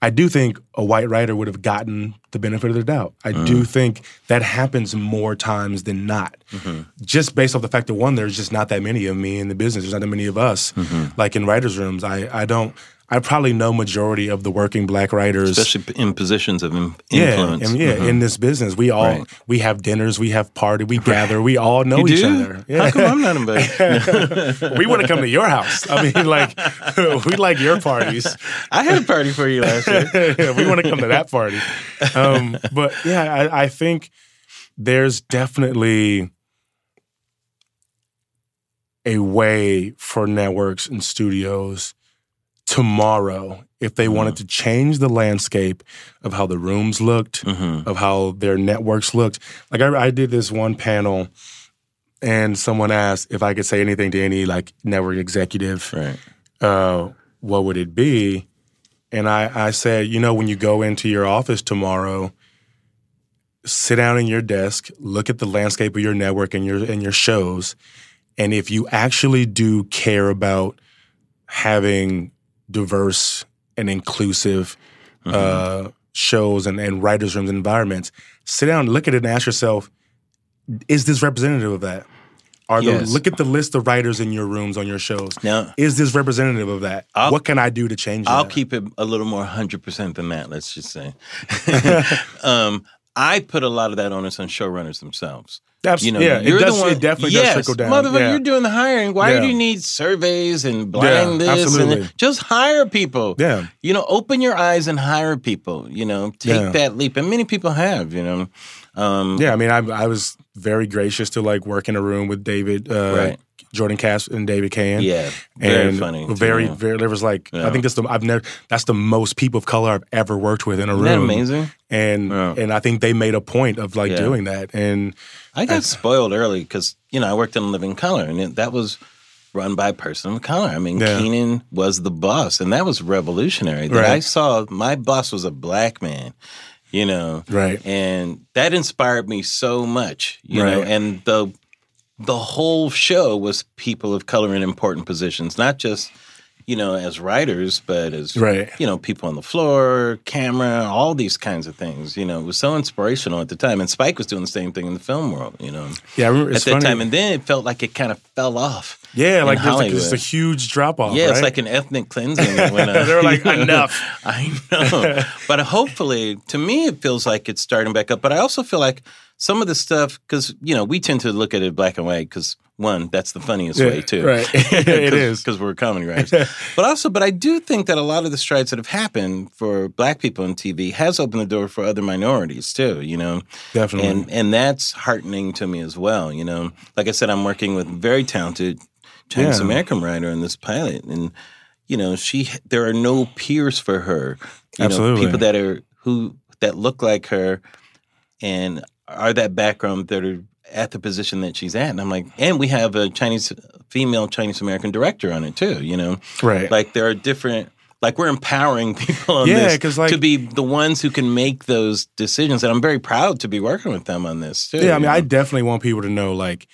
I do think a white writer would have gotten the benefit of the doubt. I mm. do think that happens more times than not. Mm-hmm. Just based off the fact that one, there's just not that many of me in the business. There's not that many of us. Mm-hmm. Like in writers' rooms, I I don't. I probably know majority of the working black writers. Especially in positions of in- yeah, influence. and yeah, Mhm. in this business, we all Right. we have dinners, we have party, we gather, we all know You each do? other. How come I'm not invited? we want to come to your house. I mean, like, we like your parties. I had a party for you last year. we want to come to that party. Um, but yeah, I, I think there's definitely a way for networks and studios tomorrow if they wanted to change the landscape of how the rooms looked, of how their networks looked. Like I, I did this one panel and someone asked if I could say anything to any like network executive Right. uh, what would it be? And I, I said, you know, when you go into your office tomorrow, sit down in your desk, look at the landscape of your network and your and your shows, and if you actually do care about having diverse and inclusive Mm-hmm. uh, shows and, and writers' rooms and environments, sit down, look at it, and ask yourself: Is this representative of that? Are Yes. the look at the list of writers in your rooms on your shows? Now- is this representative of that? I'll- what can I do to change I'll that? keep it a little more hundred percent than that. Let's just say, um, I put a lot of that onus on showrunners themselves. Abs- You know, yeah, you're does- the one. it definitely yes, does trickle down. Motherfucker, Yeah. you're doing the hiring. Why Yeah. do you need surveys and blind Yeah, this? absolutely. And just hire people. Yeah. You know, open your eyes and hire people. You know, take that leap, and many people have. You know, um, Yeah, I mean, I, I was very gracious to like work in a room with David, uh, Right. Jordan Cass, and David Cahan. yeah, very and funny. too, Very, yeah. very. There was like, Yeah. I think that's the I've never. That's the most people of color I've ever worked with in a Isn't that room. amazing? And Yeah. and I think they made a point of like Yeah. doing that. And I got spoiled early because you know I worked in Living Color, and it, that was run by a person of color. I mean. Keenen was the boss, and that was revolutionary. That Right. I saw my boss was a black man, you know, Right. and that inspired me so much, you know, and the the whole show was people of color in important positions, not just you know as writers, but as Right. you know people on the floor, camera, all these kinds of things. You know, it was so inspirational at the time, and Spike was doing the same thing in the film world. You know, yeah, I remember at it's that funny. time, and then it felt like it kind of fell off. yeah, like there's like a huge drop off. Yeah, right? it's like an ethnic cleansing. When, uh, They were like, "Enough." I know. but hopefully, to me, it feels like it's starting back up. But I also feel like some of the stuff, because, you know, we tend to look at it black and white because, one, that's the funniest Yeah, way, too. right. It is. Because we're comedy writers. but also, but I do think that a lot of the strides that have happened for black people in TV has opened the door for other minorities, too, you know? Definitely. And, and that's heartening to me as well, you know? Like I said, I'm working with very talented Chinese Yeah. American writer in this pilot, and you know, she there are no peers for her. You Absolutely. know, people that are who that look like her and are that background that are at the position that she's at. And I'm like, and we have a Chinese female Chinese American director on it too. You know, Right. Like there are different. Like we're empowering people on Yeah, this like- to be the ones who can make those decisions, and I'm very proud to be working with them on this too. Yeah, I mean, you I definitely want people to know, like,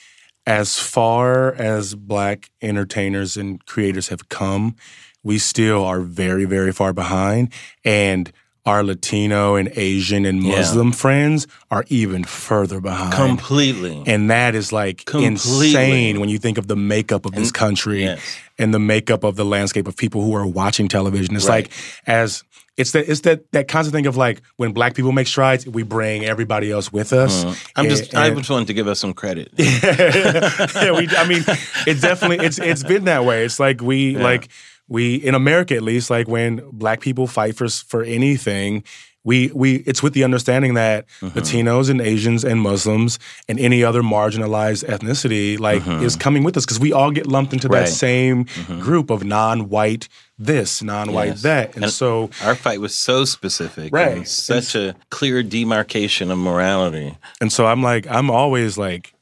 as far as black entertainers and creators have come, we still are very, very far behind. And our Latino and Asian and Yeah. Muslim friends are even further behind. completely. and that is like Completely. insane when you think of the makeup of this country yes. and the makeup of the landscape of people who are watching television. It's Right. like as it's that it's that that constant thing of like when black people make strides, we bring everybody else with us. Uh-huh. I'm just. I and- just wanted to give us some credit. yeah, we. I mean, it's definitely it's it's been that way. It's like we like we in America at least like when black people fight for for anything. We, we it's with the understanding that Mm-hmm. Latinos and Asians and Muslims and any other marginalized ethnicity like is coming with us because we all get lumped into Mm-hmm. Right. Mm-hmm. that same group of non-white this, non-white Yes. that, and, And- so Our fight was so specific, Right. Such a clear demarcation of morality. And so I'm like, I'm always like,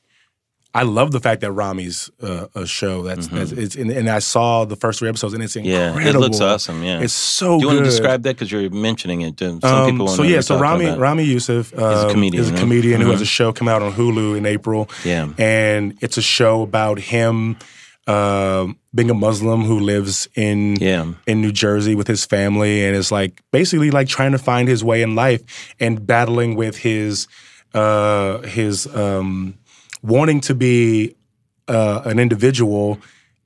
I love the fact that Ramy's uh, a show that's, that's it's and, and I saw the first three episodes and it's Mm-hmm. Yeah, incredible. it looks awesome. Yeah, It's so Do you good. want to describe that because you're mentioning it? To, some Um, people so yeah, so Ramy about. Ramy Youssef um, comedian, is a right? comedian who has Mhm. a show come out on Hulu in April. Yeah. and it's a show about him um being a Muslim who lives in Yeah. in New Jersey with his family, and is like basically like trying to find his way in life and battling with his uh, his um, wanting to be uh, an individual.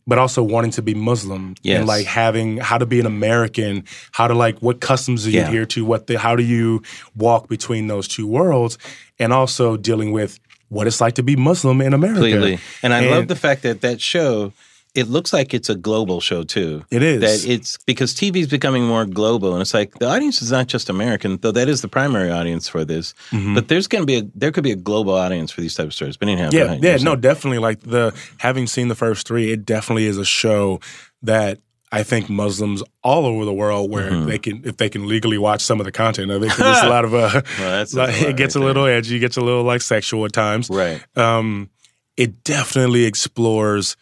But also wanting to be Muslim Yes. and like having how to be an American, how to like what customs do you Yeah. adhere to, what the how do you walk between those two worlds, and also dealing with what it's like to be Muslim in America. completely. And I love the fact that that show. It looks like it's a global show too. It is. that it's because TV is becoming more global, and it's like the audience is not just American, though that is the primary audience for this. Mm-hmm. But there's going to be a there could be a global audience for these type of stories. But anyhow, Yeah, yeah, no, definitely. Like the having seen the first three, it definitely is a show that I think Muslims all over the world, where Mm-hmm. they can, if they can legally watch some of the content of it, because there's a lot of, uh, Well, like, that's a lot it gets a little edgy, gets a little like sexual at times. right. Um, it definitely explores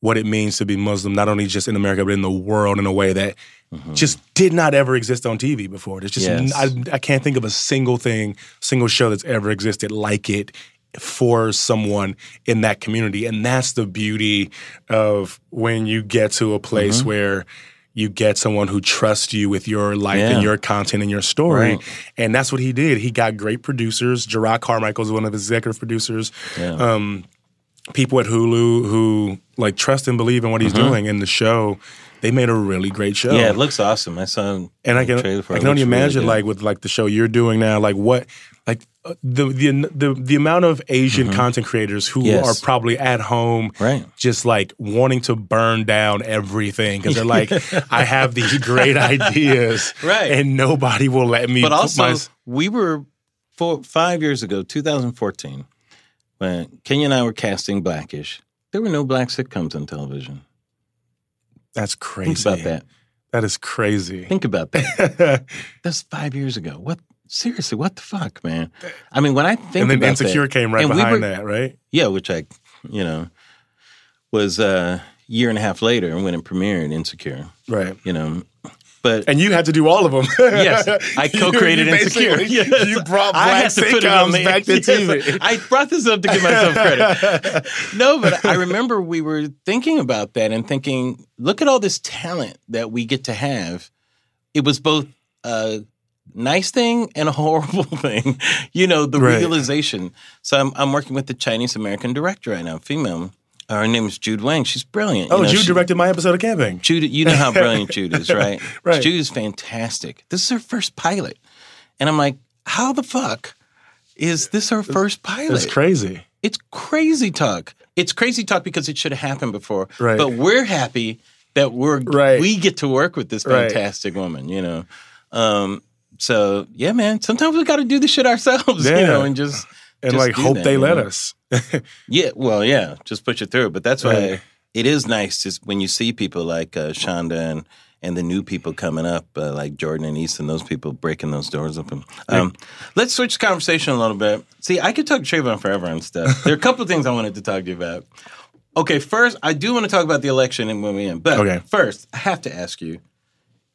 what it means to be Muslim, not only just in America but in the world, in a way that just did not ever exist on TV before. There's just Mm-hmm. Yes. I, I can't think of a single thing, single show that's ever existed like it for someone in that community. And that's the beauty of when you get to a place Mm-hmm. where you get someone who trusts you with your life Yeah. and your content and your story. Right. And that's what he did. He got great producers. Jerrod Carmichael is one of his executive producers. Yeah. Um, people at Hulu who like trust and believe in what he's doing in the show. They made a really great show. Mm-hmm. Yeah, it looks awesome. I saw and I can I can only really imagine good. like with like the show you're doing now, like what like uh, the the the the amount of Asian content creators who Mm-hmm. Yes. are probably at home, Right. Just like wanting to burn down everything because they're like, I have these great ideas, Right. and nobody will let me. But also, my- we were four, five years ago, 2014, when Kenya and I were casting Blackish. There were no black sitcoms on television. that's crazy. Think about that. That is crazy. Think about that. That's five years ago. What? Seriously, what the fuck, man? I mean, when I think about it. and then Insecure that, came right and we behind were- that, right? Yeah, which I, you know, was a year and a half later when it premiered, Insecure. Right. You know, but And you had to do all of them. yes, I co-created you Insecure. Yes. You brought I black had to put it on sitcoms the- back to Yes, TV. I brought this up to give myself credit. no, but I remember we were thinking about that and thinking, look at all this talent that we get to have. It was both a nice thing and a horrible thing. You know, the Right. realization. So I'm, I'm working with the Chinese American director right now, female. Her name is Jude Weng. She's brilliant. Oh, you know, you she- directed my episode of Camping. Jude, you know how brilliant Jude is, right? Right. Jude is fantastic. This is her first pilot. And I'm like, how the fuck is this her first pilot? It's crazy. It's crazy talk. It's crazy talk because it should have happened before. Right. But we're happy that we're Right. we get to work with this Right. fantastic woman, you know. Um, so yeah, man. Sometimes we got to do the shit ourselves, Yeah. you know, and just And like hope that, they let know? us. Yeah, well, yeah, just push it through. But that's why Right. it is nice just when you see people like uh, Shonda and and the new people coming up, uh, like Jordan and Easton, those people breaking those doors open. Um, let's switch the conversation a little bit. See, I could talk to Travon forever and stuff. There are a couple of things I wanted to talk to you about. Okay, first, I do want to talk about the election and when we end. But Okay. first, I have to ask you,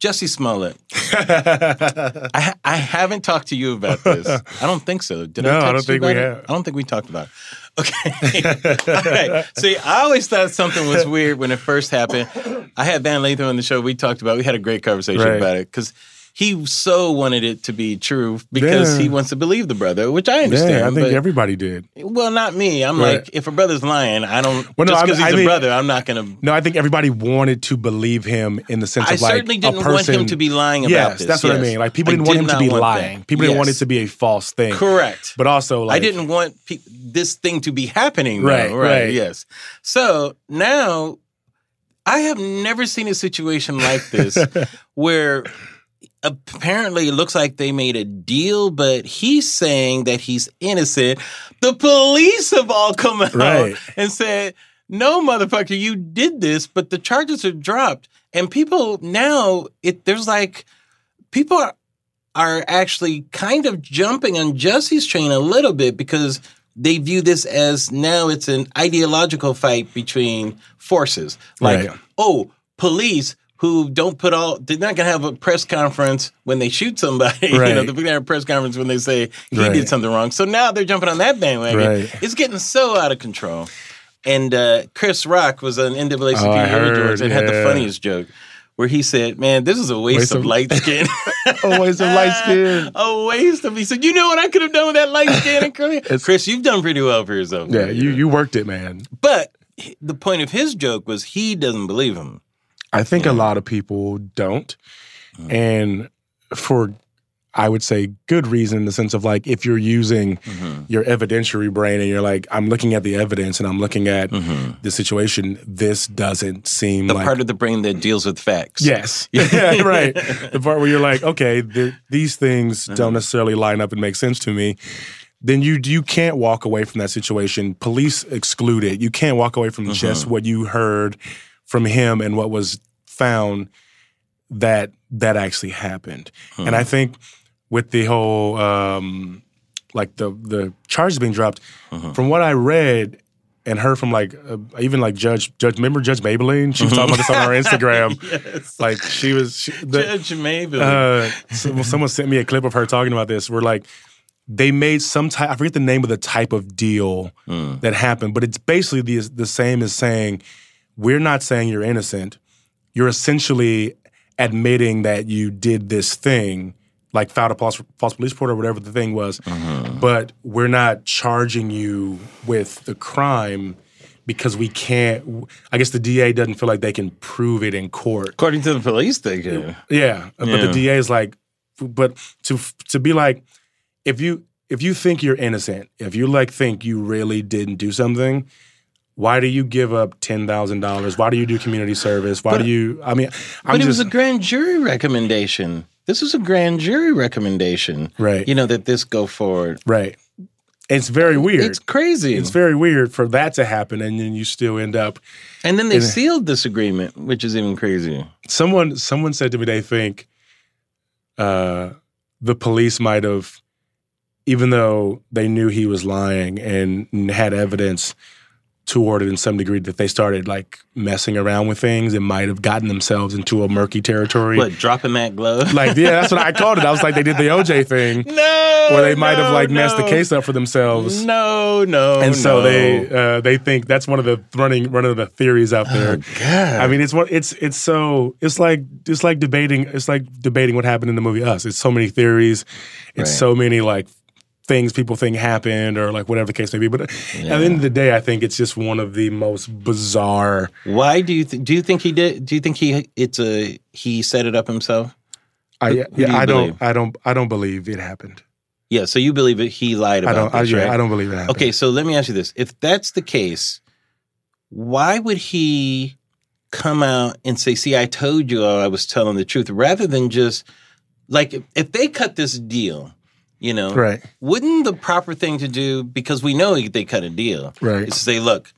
Jussie Smollett. I, I haven't talked to you about this. I don't think so. Did No, I I? don't you think we it? have. I don't think we talked about it. Okay. All right. See, I always thought something was weird when it first happened. I had Van Lathan on the show. We talked about. We had a great conversation Right. about it because he so wanted it to be true because Yeah. he wants to believe the brother, which I understand. Yeah, I think but- everybody did. well, not me. I'm Right. like, if a brother's lying, I don't. Well, no, just I- because he's a mean- brother, I'm not going to. No, I think everybody wanted to believe him in the sense I of like I certainly a didn't person, want him to be lying about yes, this. that's what I mean. Like people I didn't want did him to be lying. that. People didn't want it to be a false thing. Correct. But also, like I didn't want pe- this thing to be happening. Right, right, right. Yes. So now I have never seen a situation like this where apparently it looks like they made a deal, but he's saying that he's innocent. The police have all come out Right. and said, no, motherfucker, you did this, but the charges are dropped. And people now, it there's like, people are, are actually kind of jumping on Jussie's train a little bit because they view this as now it's an ideological fight between forces. Like, Right. oh, police who don't put all they're not gonna have a press conference when they shoot somebody. You know, Right. they're gonna have a press conference when they say he Right. did something wrong. So now they're jumping on that bandwagon. Right. It's getting so out of control. And uh, Chris Rock was on NAACP Oh, heard, and had the funniest joke where he said, "Man, this is a waste, Waste of, of- light skin." a waste of light skin. a waste of. He said, "You know what I could have done with that light skin and curly." Chris, you've done pretty well for yourself. Yeah, you you worked it, man. But the point of his joke was he doesn't believe him. I think a lot of people don't, Mm. and for I would say good reason in the sense of like if you're using Mm-hmm. your evidentiary brain and you're like I'm looking at the evidence and I'm looking at Mm-hmm. the situation, this doesn't seem The like part of the brain that deals with facts. Yes. yeah, right. The part where you're like, okay, th- these things Uh-huh. don't necessarily line up and make sense to me. Then you you can't walk away from that situation. Police excluded. You can't walk away from just what you heard from him and what was found that that actually happened. And Uh-huh. I think with the whole um, like the the charges being dropped, Uh-huh. from what I read and heard from like uh, even like Judge Judge remember Judge Mablean? She was talking about this on her Instagram. yes. Like she was she, the, Judge Mabel. uh, some- someone sent me a clip of her talking about this. We're like, they made some type. I forget the name of the type of deal Mm. that happened, but it's basically the the same as saying we're not saying you're innocent. You're essentially admitting that you did this thing, like filed a false, false police report or whatever the thing was, Mm-hmm. but we're not charging you with the crime because we can't. I guess the DA doesn't feel like they can prove it in court. According to the police, they can. Yeah, but Yeah. the DA is like, but to to be like, if you if you think you're innocent, if you like think you really didn't do something, why do you give up ten thousand dollars? Why do you do community service? Why But- do you? I mean, I'm But it just was a grand jury recommendation. This was a grand jury recommendation. Right. You know, that this go forward. right. It's very weird. It's crazy. It's very weird for that to happen, and then you still end up. and then they it- sealed this agreement, which is even crazier. Someone someone said to me they think uh, the police might have, even though they knew he was lying and had evidence toward it in some degree, that they started like messing around with things and might have gotten themselves into a murky territory. What, dropping that glove? Like, yeah, that's what I called it. I was like, they did the OJ thing, no. where they might have no, like messed the case up for themselves. No, no. And so no. they uh, they think that's one of the running one of the theories out there. Oh, God. I mean, it's what it's it's so it's like it's like debating it's like debating what happened in the movie Us. It's so many theories. It's Right. so many like things people think happened or like whatever the case may be. But at the end of the day, I think it's just one of the most bizarre. Why do you th- do you think he did? Do you think he it's a he set it up himself? I do yeah, you I believe? don't I don't I don't believe it happened. Yeah. So you believe it? He lied I about don't I, this, yeah, right? I don't believe it happened. Okay, so let me ask you this: If that's the case, why would he come out and say, "See, I told you I was telling the truth," rather than just like if, if they cut this deal, you know, Right. Wouldn't the proper thing to do, because we know they cut a deal, Right. is to say, "Look."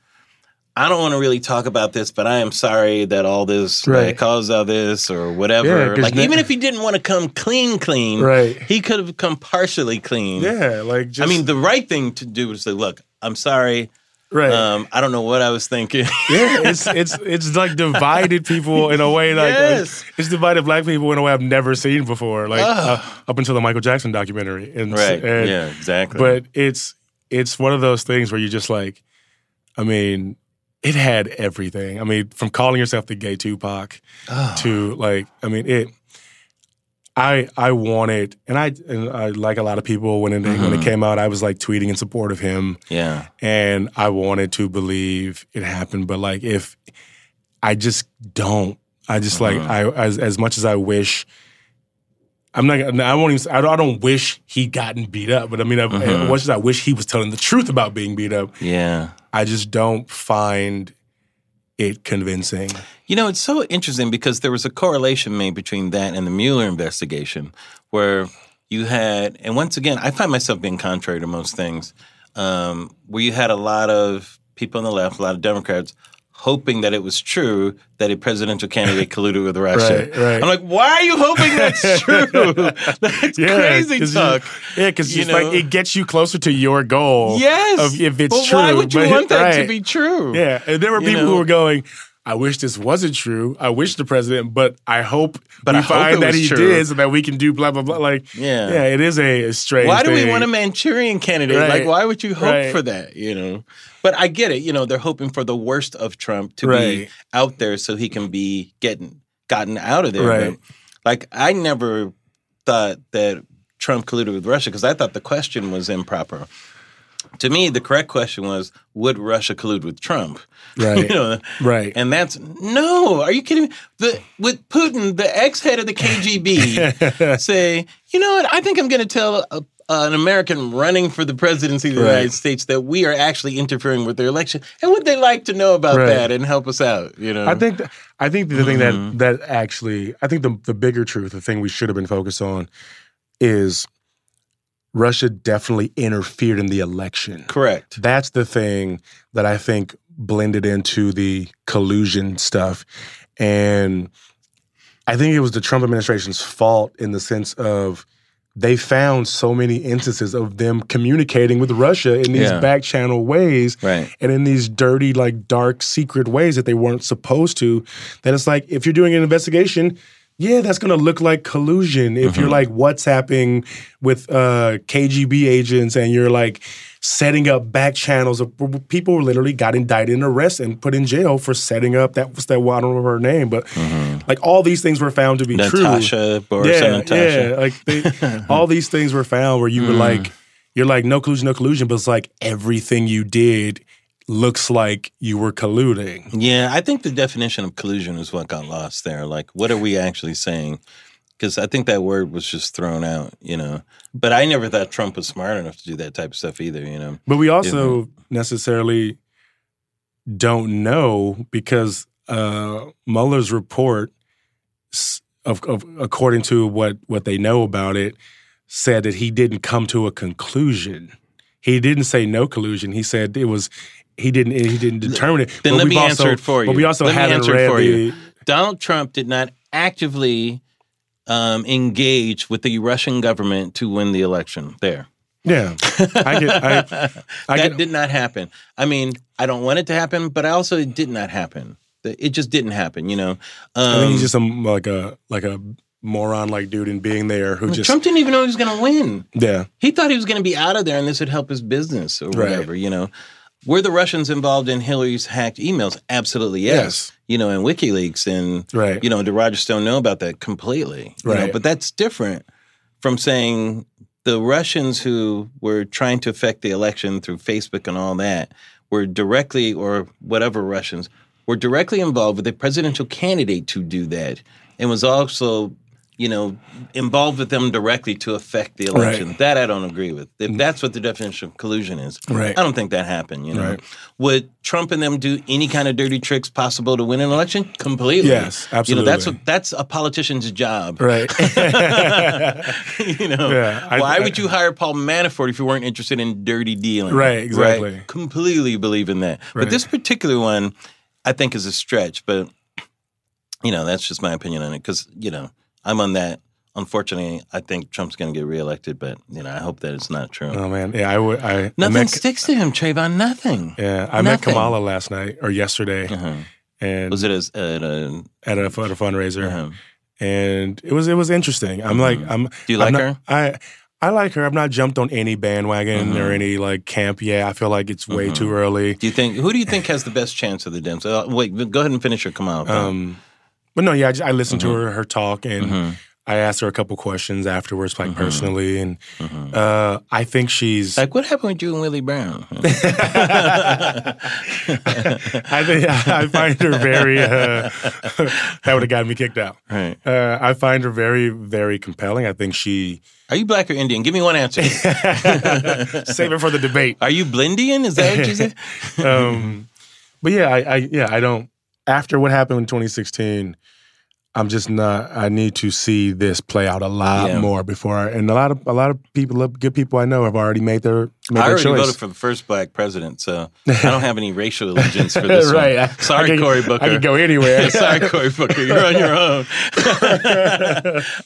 I don't want to really talk about this, but I am sorry that all this Right. that caused all this or Yeah, like na- even if he didn't want to come clean, clean, Right. He could have come partially clean. Yeah, like just I mean, the right thing to do is say, "Look, I'm sorry. Right. Um, I don't know what I was thinking." yeah, it's it's it's like divided people in a way like, like, Yes. it's divided black people in a way I've never seen before. Like uh, up until the Michael Jackson documentary, and, right? and- yeah, exactly. But it's it's one of those things where you just like, I mean, it had everything. I mean, from calling yourself the gay Tupac Oh. to like, I mean, it. I I wanted, and I and I like a lot of people when it when Mm-hmm. it came out, I was like tweeting in support of him yeah, and I wanted to believe it happened, but like if I just don't, I just like Uh-huh. I as as much as I wish. I'm not. I won't even. I don't, I don't wish he gotten beat up, but I mean, I, Uh-huh. as much as I wish he was telling the truth about being beat up, yeah. I just don't find it convincing. You know, it's so interesting because there was a correlation made between that and the Mueller investigation, where you had, and once again, I find myself being contrary to most things, um, where you had a lot of people on the left, a lot of Democrats. Hoping that it was true that a presidential candidate colluded with Russia. Right, right. I'm like, why are you hoping that's true? that's crazy 'cause you- talk. yeah, because like it gets you closer to your goal. Yes. of if it's Well, true. Why would you but- want that to be true? Yeah, and there were You people know? who were going. I wish this wasn't true. I wish the president, but I hope But we I hope find it that he true. did, so that we can do blah blah blah. Like, Yeah. yeah, it is a, a strange. Why do we want a Manchurian candidate? Right. Like, why would you hope Right. for that? You know, but I get it. You know, they're hoping for the worst of Trump to be out there so he can be getting gotten out of there. Right. But, like, I never thought that Trump colluded with Russia because I thought the question was improper. To me, the correct question was, would Russia collude with Trump? Right. you know, Right. and that's no. Are you kidding me? The with Putin, the ex head of the KGB, say, you know what? I think I'm going to tell uh, an American running for the presidency of the Right. United States that we are actually interfering with their election, and would they like to know about Right. that and help us out? You know, I think th- I think the thing Mm-hmm. that that actually I think the the bigger truth, the thing we should have been focused on, is Russia definitely interfered in the election. correct. That's the thing that I think blended into the collusion stuff. And I think it was the Trump administration's fault in the sense of they found so many instances of them communicating with Russia in these Yeah. back channel ways Right. and in these dirty, like dark, secret ways that they weren't supposed to. That it's like if you're doing an investigation, yeah, that's going to look like collusion. If Mm-hmm. you're like WhatsApping with uh, KGB agents and you're like setting up back channels of people literally got indicted and arrested and put in jail for setting up that was that well, I don't remember her name, but like all these things were found to be true. Mm-hmm. Natasha, Boris yeah, and Natasha. yeah, like they, all these things were found where you were Mm. like, you're like no collusion, no collusion, but it's like everything you did looks like you were colluding. Yeah, I think the definition of collusion is what got lost there. Like, what are we actually saying? Because I think that word was just thrown out, you know. But I never thought Trump was smart enough to do that type of stuff either, you know. But we also necessarily don't know because uh, Mueller's report, of, of according to what what they know about it, said that he didn't come to a conclusion. He didn't say no collusion. He said it was he didn't he didn't determine it. Then But let me also- answer it for you. But we also Let me haven't read for the you. Donald Trump did not actively um, engage with the Russian government to win the election. There. yeah. I get I, I that get, did not happen. I mean, I don't want it to happen, but I also it did not happen. It just didn't happen, you know. Um, I think he's just a like a like a moron like dude in being there who just Trump didn't even know he was going to win. yeah He thought he was going to be out of there and this would help his business or Right. whatever, you know. Were the Russians involved in Hillary's hacked emails? Absolutely, yes. Yes. You know, in WikiLeaks and Right. you know, did Roger Stone know about that completely? You know, Right. but that's different from saying the Russians who were trying to affect the election through Facebook and all that were directly or whatever Russians were directly involved with the presidential candidate to do that and was also you know, involved with them directly to affect the election. Right. That I don't agree with. If mm. that's what the definition of collusion is, Right. I don't think that happened. You know, Right. would Trump and them do any kind of dirty tricks possible to win an election? Completely. Yes, absolutely. You know, that's what that's a politician's job. right you know, Yeah, I- why I- would you hire Paul Manafort if you weren't interested in dirty dealing? Right, exactly. Completely believe in that. But this particular one, I think, is a stretch. But you know, that's just my opinion on it because you know I'm on that. Unfortunately, I think Trump's going to get reelected, but you know, I hope that it's not true. oh man yeah I would I I Nothing met, sticks to him, Travon. Nothing. yeah I met Kamala last night or yesterday Uh-huh. and Was it as at a? at a, at a fundraiser Uh-huh. and it was it was interesting I'm like I'm Do you I'm like not- her? I I like her I've not jumped on any bandwagon or any like camp yet I feel like it's way too early Do you think? Who do you think has the best chance of the Dems? Uh, wait, go ahead and finish your Kamala. Um, but no, yeah, I, just, I listened Mm-hmm. to her her talk, and I asked her a couple questions afterwards, like Mm-hmm. personally, and uh, I think she's. like, what happened with you and Willie Brown? I think I find her very. Uh, that would have gotten me kicked out. right. Uh, I find her very, very compelling. I think she. Are you black or Indian? Give me one answer. Save it for the debate. Are you Blindian? Is that what you said? Um, but yeah, I, I yeah I don't. After what happened in 2016, I'm just not. I need to see this play out a lot Yeah. more before. I, and a lot of a lot of people, good people I know, have already made their made I their already choice. voted for the first black president, so I don't have any racial allegiance for this right. One. Sorry, I could, Cory Booker. I could go anywhere. Sorry, Cory Booker. You're on your own.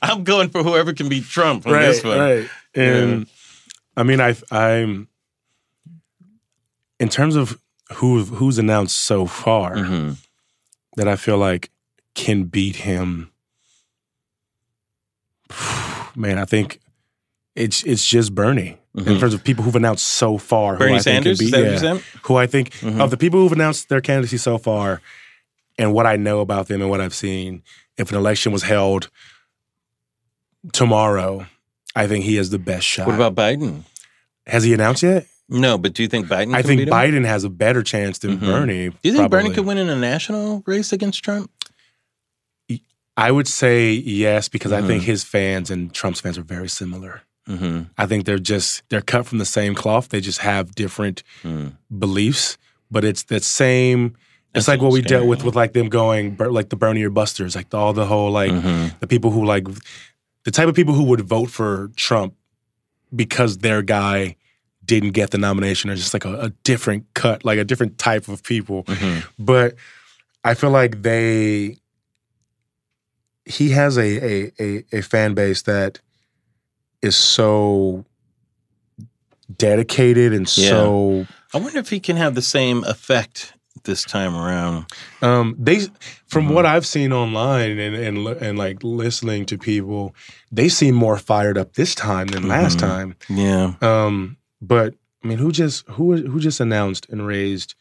I'm going for whoever can beat Trump on right, this one. right. And I mean, I I'm in terms of who who's announced so far Mhm. That I feel like can beat him. Man, I think it's it's just Bernie in terms of people who've announced so far. who Mm-hmm. Bernie I think Sanders? beat- Is that yeah? Who I think Mhm. of the people who've announced their candidacy so far, and what I know about them and what I've seen. If an election was held tomorrow, I think he has the best shot. What about Biden? Has he announced yet? No, but do you think Biden? I can think beat him? Biden has a better chance than Mhm. Bernie. Do you think Bernie could win in a national race against Trump? I would say yes because I Mhm. think his fans and Trump's fans are very similar. Mm-hmm. I think they're just they're cut from the same cloth. They just have different Mm. beliefs, but it's that same. That's It's like what we dealt with with like them going like the Bernie or Busters, like the, all the whole like Mhm. the people who like the type of people who would vote for Trump because their guy didn't get the nomination are just like a, a different cut, like a different type of people. Mhm. But I feel like they he has a a a, a fan base that is so dedicated and Yeah. so I wonder if he can have the same effect this time around. Um, they, from Mm-hmm. what I've seen online and and and like listening to people, they seem more fired up this time than last Mhm. time. Yeah. Um, but I mean, who just who who just announced and raised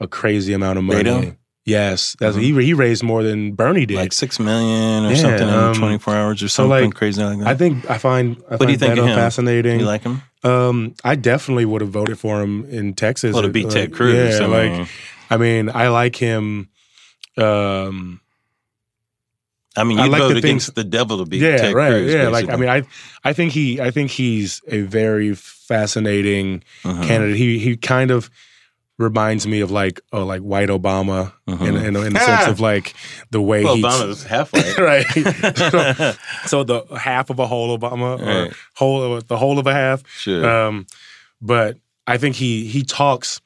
a crazy amount of money? Beto? Yes, that's Mhm. he he raised more than Bernie did. Like six million or Yeah, something um, in 24 hours or so, something like, crazy like that. I think I find I What do you find think of him? fascinating. you like him? um, I definitely would have voted for him in Texas. Well, to beat Like, Ted Cruz. Yeah, I like mean, I mean, I like him. Um, I mean, you'd like vote the against things- the devil to beat yeah, Ted right. Cruz. yeah, like I mean, I I think he I think he's a very fascinating Mhm. candidate. He he kind of reminds me of like oh like white Obama in, Mhm. in, in the sense of like the way Well, he Obama's halfway. right. so, so the half of a whole Obama or whole of the whole of a half. sure. Um, but I think he he talks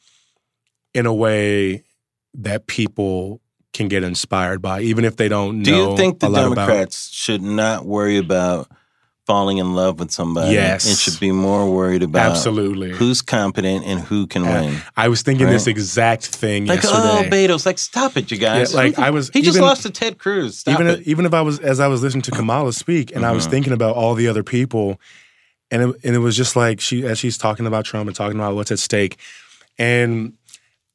in a way that people can get inspired by, even if they don't know. Do you think the. Democrats should not worry about falling in love with somebody? Yes. And should be more worried about Absolutely. who's competent and who can Yeah. win. I was thinking this exact thing Like, yesterday. oh, Beto's like, stop it, you guys. Yeah, like, I was- he just lost to Ted Cruz. Stop even it. even if I was as I was listening to Kamala speak, and I was Mhm. thinking about all the other people, and it, and it was just like she as she's talking about Trump and talking about what's at stake, and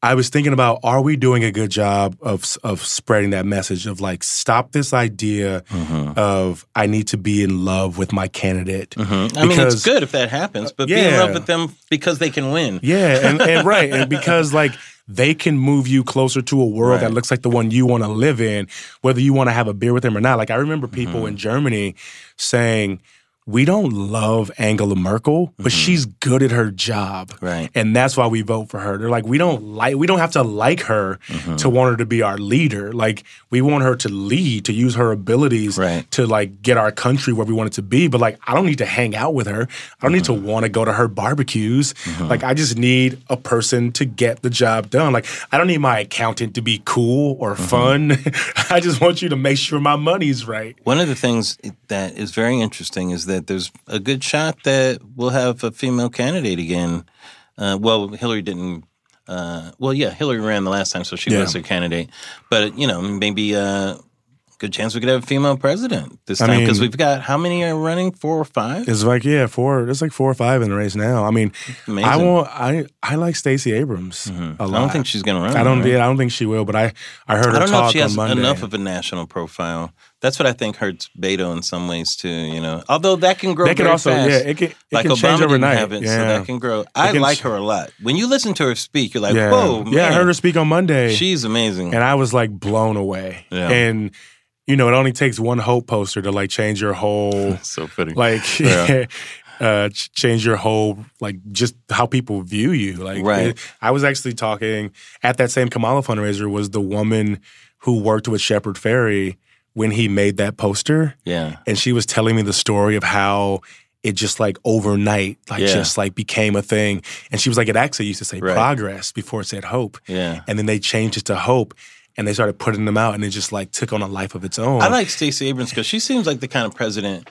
I was thinking about are we doing a good job of of spreading that message of like stop this idea Mhm. of I need to be in love with my candidate. Mhm. I mean, it's good if that happens, but be in love with them because they can win. Yeah, and, and right, and because like they can move you closer to a world that looks like the one you want to live in, whether you want to have a beer with them or not. Like I remember people Mm-hmm. in Germany saying, "We don't love Angela Merkel, but she's good at her job." Mm-hmm. Right. And that's why we vote for her. They're like, we don't like, we don't have to like her Mm-hmm. to want her to be our leader. Like, we want her to lead, to use her abilities Right. to like get our country where we want it to be. But like, I don't need to hang out with her. I don't need to Mm-hmm. want to go to her barbecues. Like, I just need a person to get the job done. Like, I don't need my accountant to be cool or Mm-hmm. fun. I just want you to make sure my money's right. One of the things that is very interesting is that there's a good shot that we'll have a female candidate again. Uh, well, Hillary didn't. Uh, well, yeah, Hillary ran the last time, so she Yeah. was a candidate. But you know, maybe uh, good chance we could have a female president this time because we've got how many are running? Four or five? It's like, yeah, four, there's like four or five in the race now. I mean, Amazing. I want, I, I like Stacey Abrams Mhm. a I don't think she's going to run. I don't. right? Yeah, I don't think she will. But I, I heard her I don't know talk if she has on Monday. enough of a national profile. That's what I think hurts Beto in some ways too. You know, although that can grow. Could very also, fast. yeah, it can, it like can Obama change overnight. it, yeah, so that can grow. I can like her a lot. When you listen to her speak, you're like, yeah. whoa, man. yeah. I heard her speak on Monday, She's amazing. and I was like blown away. Yeah. And you know, it only takes one hope poster to like change your whole, so funny. like, Yeah. uh, change your whole, like, just how people view you. Like, Right. it- I was actually talking at that same Kamala fundraiser was the woman who worked with Shepard Fairey when he made that poster. yeah, and she was telling me the story of how it just like overnight like Yeah. just like became a thing and she was like it actually used to say Right. progress before it said hope yeah. and then they changed it to hope and they started putting them out and it just like took on a life of its own I like Stacey Abrams because she seems like the kind of president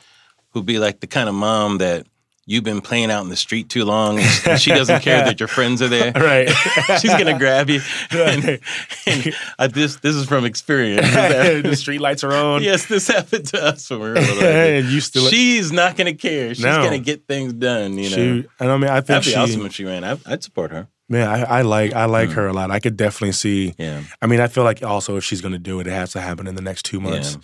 who'd be like the kind of mom that you've been playing out in the street too long, and she doesn't care that your friends are there. right She's gonna grab you. Right. and I, uh, this this is from experience. the street lights are on yes, this happened to us when we were little. and you still She's not going to care. She's No. going to get things done. You know, she, and I mean I think that'd be she awesome if she ran. I, I'd support her. man I, I like I like mm. her a lot I could definitely see Yeah, I mean I feel like also if she's going to do it it has to happen in the next two months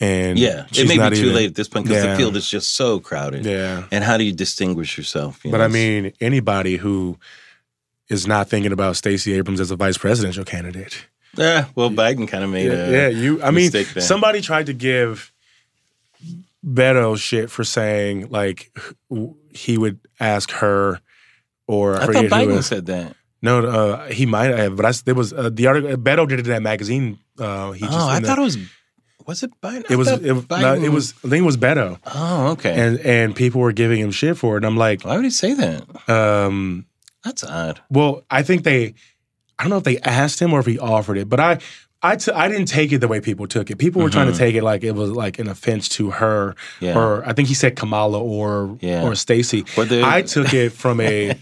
and yeah. It may be too even- late at this point because Yeah. the field is just so crowded. yeah And how do you distinguish yourself? you But know? I mean, anybody who is not thinking about Stacey Abrams as a vice presidential candidate. yeah. Well, Biden kind of made Yeah, a yeah, you. I mean, there. somebody tried to give Beto shit for saying like he would ask her, or I, I thought forget who it Biden was. said that. No, uh, he might have, but I, there was uh, the article. Beto did it in that magazine. Uh, he just, oh, I in the- thought it was. Was it Biden? It was. It, no, it was. I think it was Beto, Oh, okay. and and people were giving him shit for it. And I'm like, Why would he say that? um, That's odd. Well, I think they. I don't know if they asked him or if he offered it, but I I t- I didn't take it the way people took it. People were trying to Mhm. take it like it was like an offense to her, Yeah. or I think he said Kamala or Yeah. or Stacey. But I took it from a,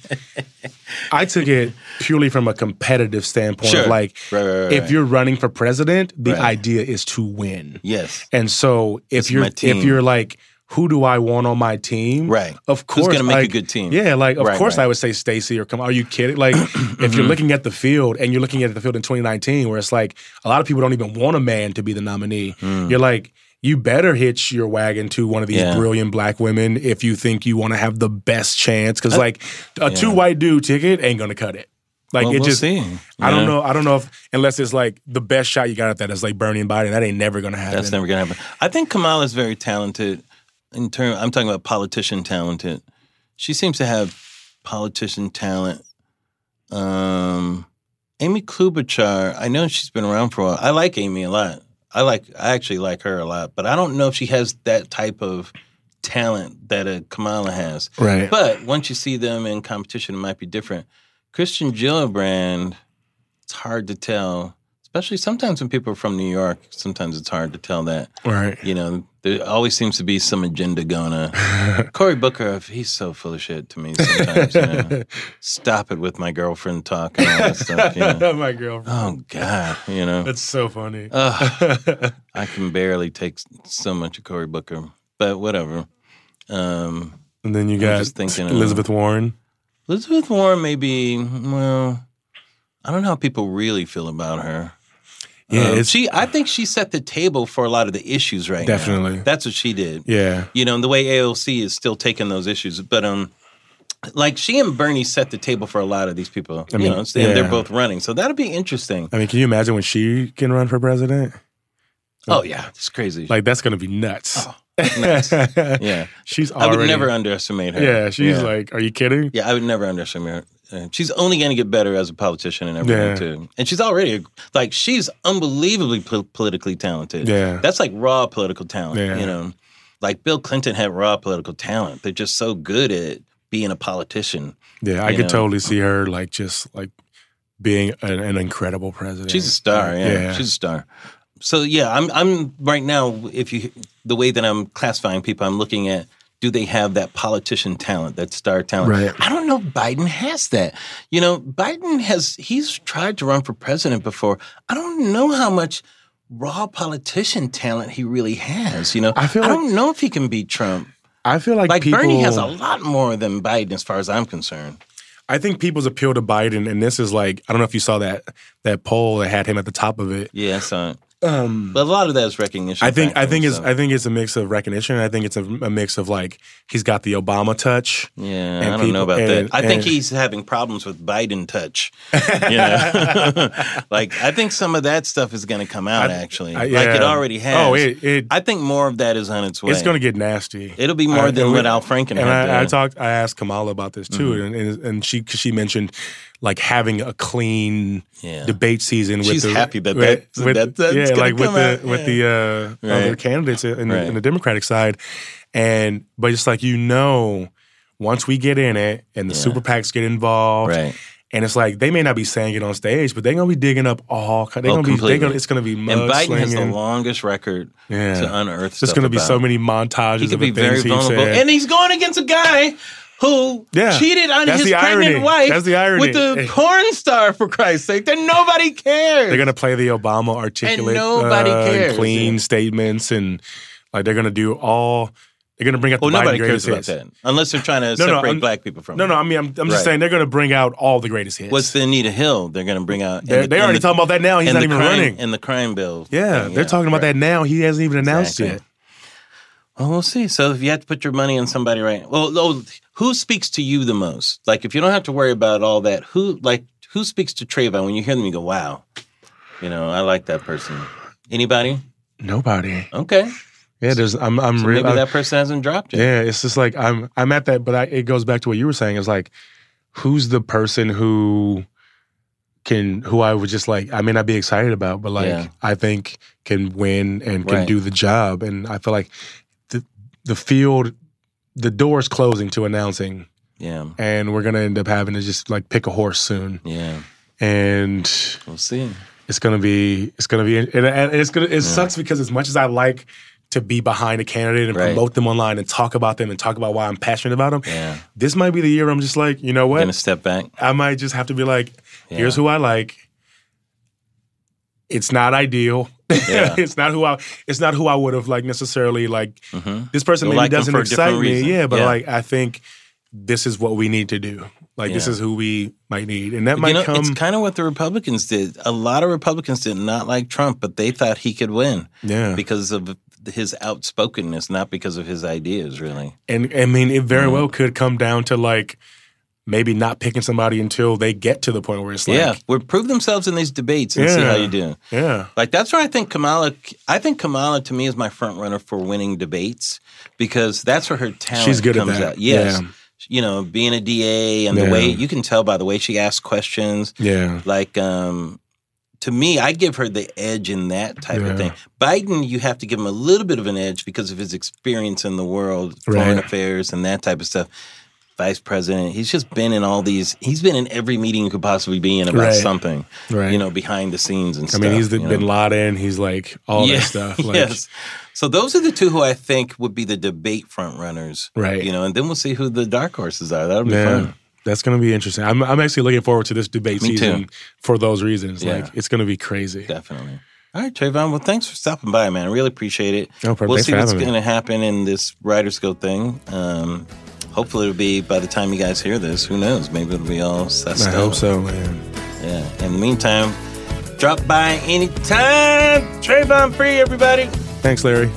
I took it purely from a competitive standpoint. Sure. Of like, Right, right, right, if you're running for president, the idea is to win. yes, And so if is you're if you're like, who do I want on my team? Right. Of course, Who's gonna make a good team? Yeah, like of Right, course right. I would say Stacey or come. Are you kidding? Like if Mm-hmm. you're looking at the field and you're looking at the field in 2019, where it's like a lot of people don't even want a man to be the nominee. You're like. You better hitch your wagon to one of these Mm. Yeah. brilliant black women if you think you want to have the best chance. Because like a yeah. two white dude ticket ain't gonna cut it. Like Well, it we'll just. see. I don't know. I don't know if unless it's like the best shot you got at that is like Bernie and Biden. That ain't never gonna happen. That's never gonna happen. I think Kamala's very talented. In term, I'm talking about politician talented. She seems to have politician talent. Um, Amy Klobuchar, I know she's been around for a while. I like Amy a lot. I like, I actually like her a lot, but I don't know if she has that type of talent that a Kamala has. right. But once you see them in competition, it might be different. Kirsten Gillibrand, it's hard to tell, especially sometimes when people are from New York. Sometimes it's hard to tell that. right. You know, there always seems to be some agenda going on. Cory Booker, he's so full of shit to me sometimes. You know? Stop it with my girlfriend talk and all that stuff. You know? My girlfriend. Oh God, you know. That's so funny. Ugh. I can barely take so much of Cory Booker, but whatever. Um, and then you got just thinking Elizabeth Warren. Elizabeth Warren maybe. well. I don't know how people really feel about her. Yeah, Um, she. I think she set the table for a lot of the issues right now. Definitely. That's what she did. Yeah. You know, and the way AOC is still taking those issues, but um, like she and Bernie set the table for a lot of these people. I you mean, know, and they're both running, so that'll be interesting. I mean, can you imagine when she can run for president? Oh yeah, it's crazy. Like that's gonna be nuts. Oh, nuts. yeah, She's I would never underestimate her. Yeah, she's like, Are you kidding? Yeah, I would never underestimate her. Uh, She's only going to get better as a politician and everything Yeah. too. And she's already like she's unbelievably po- politically talented. Yeah. that's like raw political talent. Yeah. You know, like Bill Clinton had raw political talent. They're just so good at being a politician. Yeah, I could know? totally see her like just like being an, an incredible president. She's a star. Yeah, Yeah. she's a star. So yeah, I'm I'm right now. If you the way that I'm classifying people, I'm looking at do they have that politician talent, that star talent? Right. I don't know. if Biden has that. You know, Biden has. He's tried to run for president before. I don't know how much raw politician talent he really has. You know, I feel I like- don't know if he can beat Trump. I feel like, Like people, Bernie has a lot more than Biden, as far as I'm concerned. I think people's appeal to Biden, and this is like I don't know if you saw that that poll that had him at the top of it. Yeah, so Um, but a lot of that is recognition. I think I think it's so. I think it's a mix of recognition. I think it's a, a mix of like he's got the Obama touch. Yeah, I don't know about and- that. I think he's having problems with Biden touch. You know, like I think some of that stuff is going to come out. I- actually, I- like it already has. Oh, it, it I think more of that is on its way. it's going to get nasty. It'll be more I- than what Al Franken And had. I, I talked. I asked Kamala about this too, Mm-hmm. and, and she she mentioned like having a clean Yeah. debate season. With She's the, happy that with, that- with- that- that's yeah, like with the out, with yeah. the uh, other candidates in, the, in the Democratic side, and but it's like you know, once we get in it and the Yeah. super PACs get involved, right. and it's like they may not be saying it on stage, but they're gonna be digging up all. They're Oh, gonna be. They're gonna, it's gonna be And mud Biden has the longest record Yeah. to unearth. It's just stuff gonna be about. so many montages He could of be the very things vulnerable, and he's going against a guy who Yeah. cheated on That's his pregnant irony. wife That's the irony. with the porn star. For Christ's sake, that nobody cares. They're gonna play the Obama articulate, nobody uh, and cares. clean statements, and like they're gonna do all. They're gonna bring out the Well, Biden nobody cares greatest about hits. that unless they're trying to No, no, separate I'm- black people from. No, it. no. I mean, I'm, I'm just saying they're gonna bring out all the greatest hits. What's the Anita Hill? They're going to bring out. they're, in the- they're already the- talking about that now. He's not even crime, running. in the crime bill. Yeah, thing, they're talking about right. that now. He hasn't even announced Exactly. it. Well, we'll see. So if you have to put your money on somebody, right? Well, oh, who speaks to you the most? Like, if you don't have to worry about all that, who like who speaks to Travon when you hear them? You go, "Wow, you know, I like that person." Anybody? Nobody. Okay, Yeah, there's. I'm. I'm so really. maybe uh, that person hasn't dropped it. Yeah, it's just like I'm. I'm at that, but I, it goes back to what you were saying. It's like, who's the person who can, who I would just like, I may not be excited about, but like, Yeah. I think can win and can Right. do the job. And I feel like the field, the door's closing to announcing, yeah, and we're gonna end up having to just like pick a horse soon. yeah. And We'll see. it's gonna be it's gonna be and, and it's gonna it sucks because as much as I like to be behind a candidate and Right. promote them online and talk about them and talk about why I'm passionate about them. Yeah. This might be the year I'm just like, you know what? I'm Gonna step back. I might just have to be like, here's Yeah. who I like. It's not ideal. Yeah. it's not who I. It's not who I would have like necessarily like. This person You'll maybe like doesn't excite me. reason. Yeah, but Yeah. like I think this is what we need to do. Like this is who we might need, and that You might know, come. it's kind of what the Republicans did. A lot of Republicans did not like Trump, but they thought he could win yeah, because of his outspokenness, not because of his ideas, really. and I mean, it Mm-hmm. very well could come down to like maybe not picking somebody until they get to the point where it's like, yeah, would prove themselves in these debates and see how you do. yeah, Like that's where I think Kamala. I think Kamala to me is my front runner for winning debates because that's where her talent She's good at comes that. out. Yes, Yeah. you know, being a DA and Yeah. the way you can tell by the way she asks questions. yeah, Like, um, to me, I give her the edge in that type Yeah. of thing. Biden, you have to give him a little bit of an edge because of his experience in the world, foreign Right. affairs, and that type of stuff. Vice president, he's just been in all these. He's been in every meeting you could possibly be in about Right. something, Right. You know, behind the scenes and I stuff. I mean, he's the you know? Bin Laden. He's like all that stuff. Like, yes. So those are the two who I think would be the debate front runners, Right. You know, and then we'll see who the dark horses are. That'll be Yeah, fun. that's going to be interesting. I'm, I'm actually looking forward to this debate Me too. season for those reasons. Yeah. Like, it's going to be crazy. Definitely. All right, Travon. Well, thanks for stopping by, man. I really appreciate it. No problem. We'll Thanks see what's going to happen in this Writers Guild thing. Um, hopefully, it'll be by the time you guys hear this. Who knows? Maybe it'll be all sussed I hope so, man. Yeah. In the meantime, drop by anytime. Travon Free, everybody. Thanks, Larry.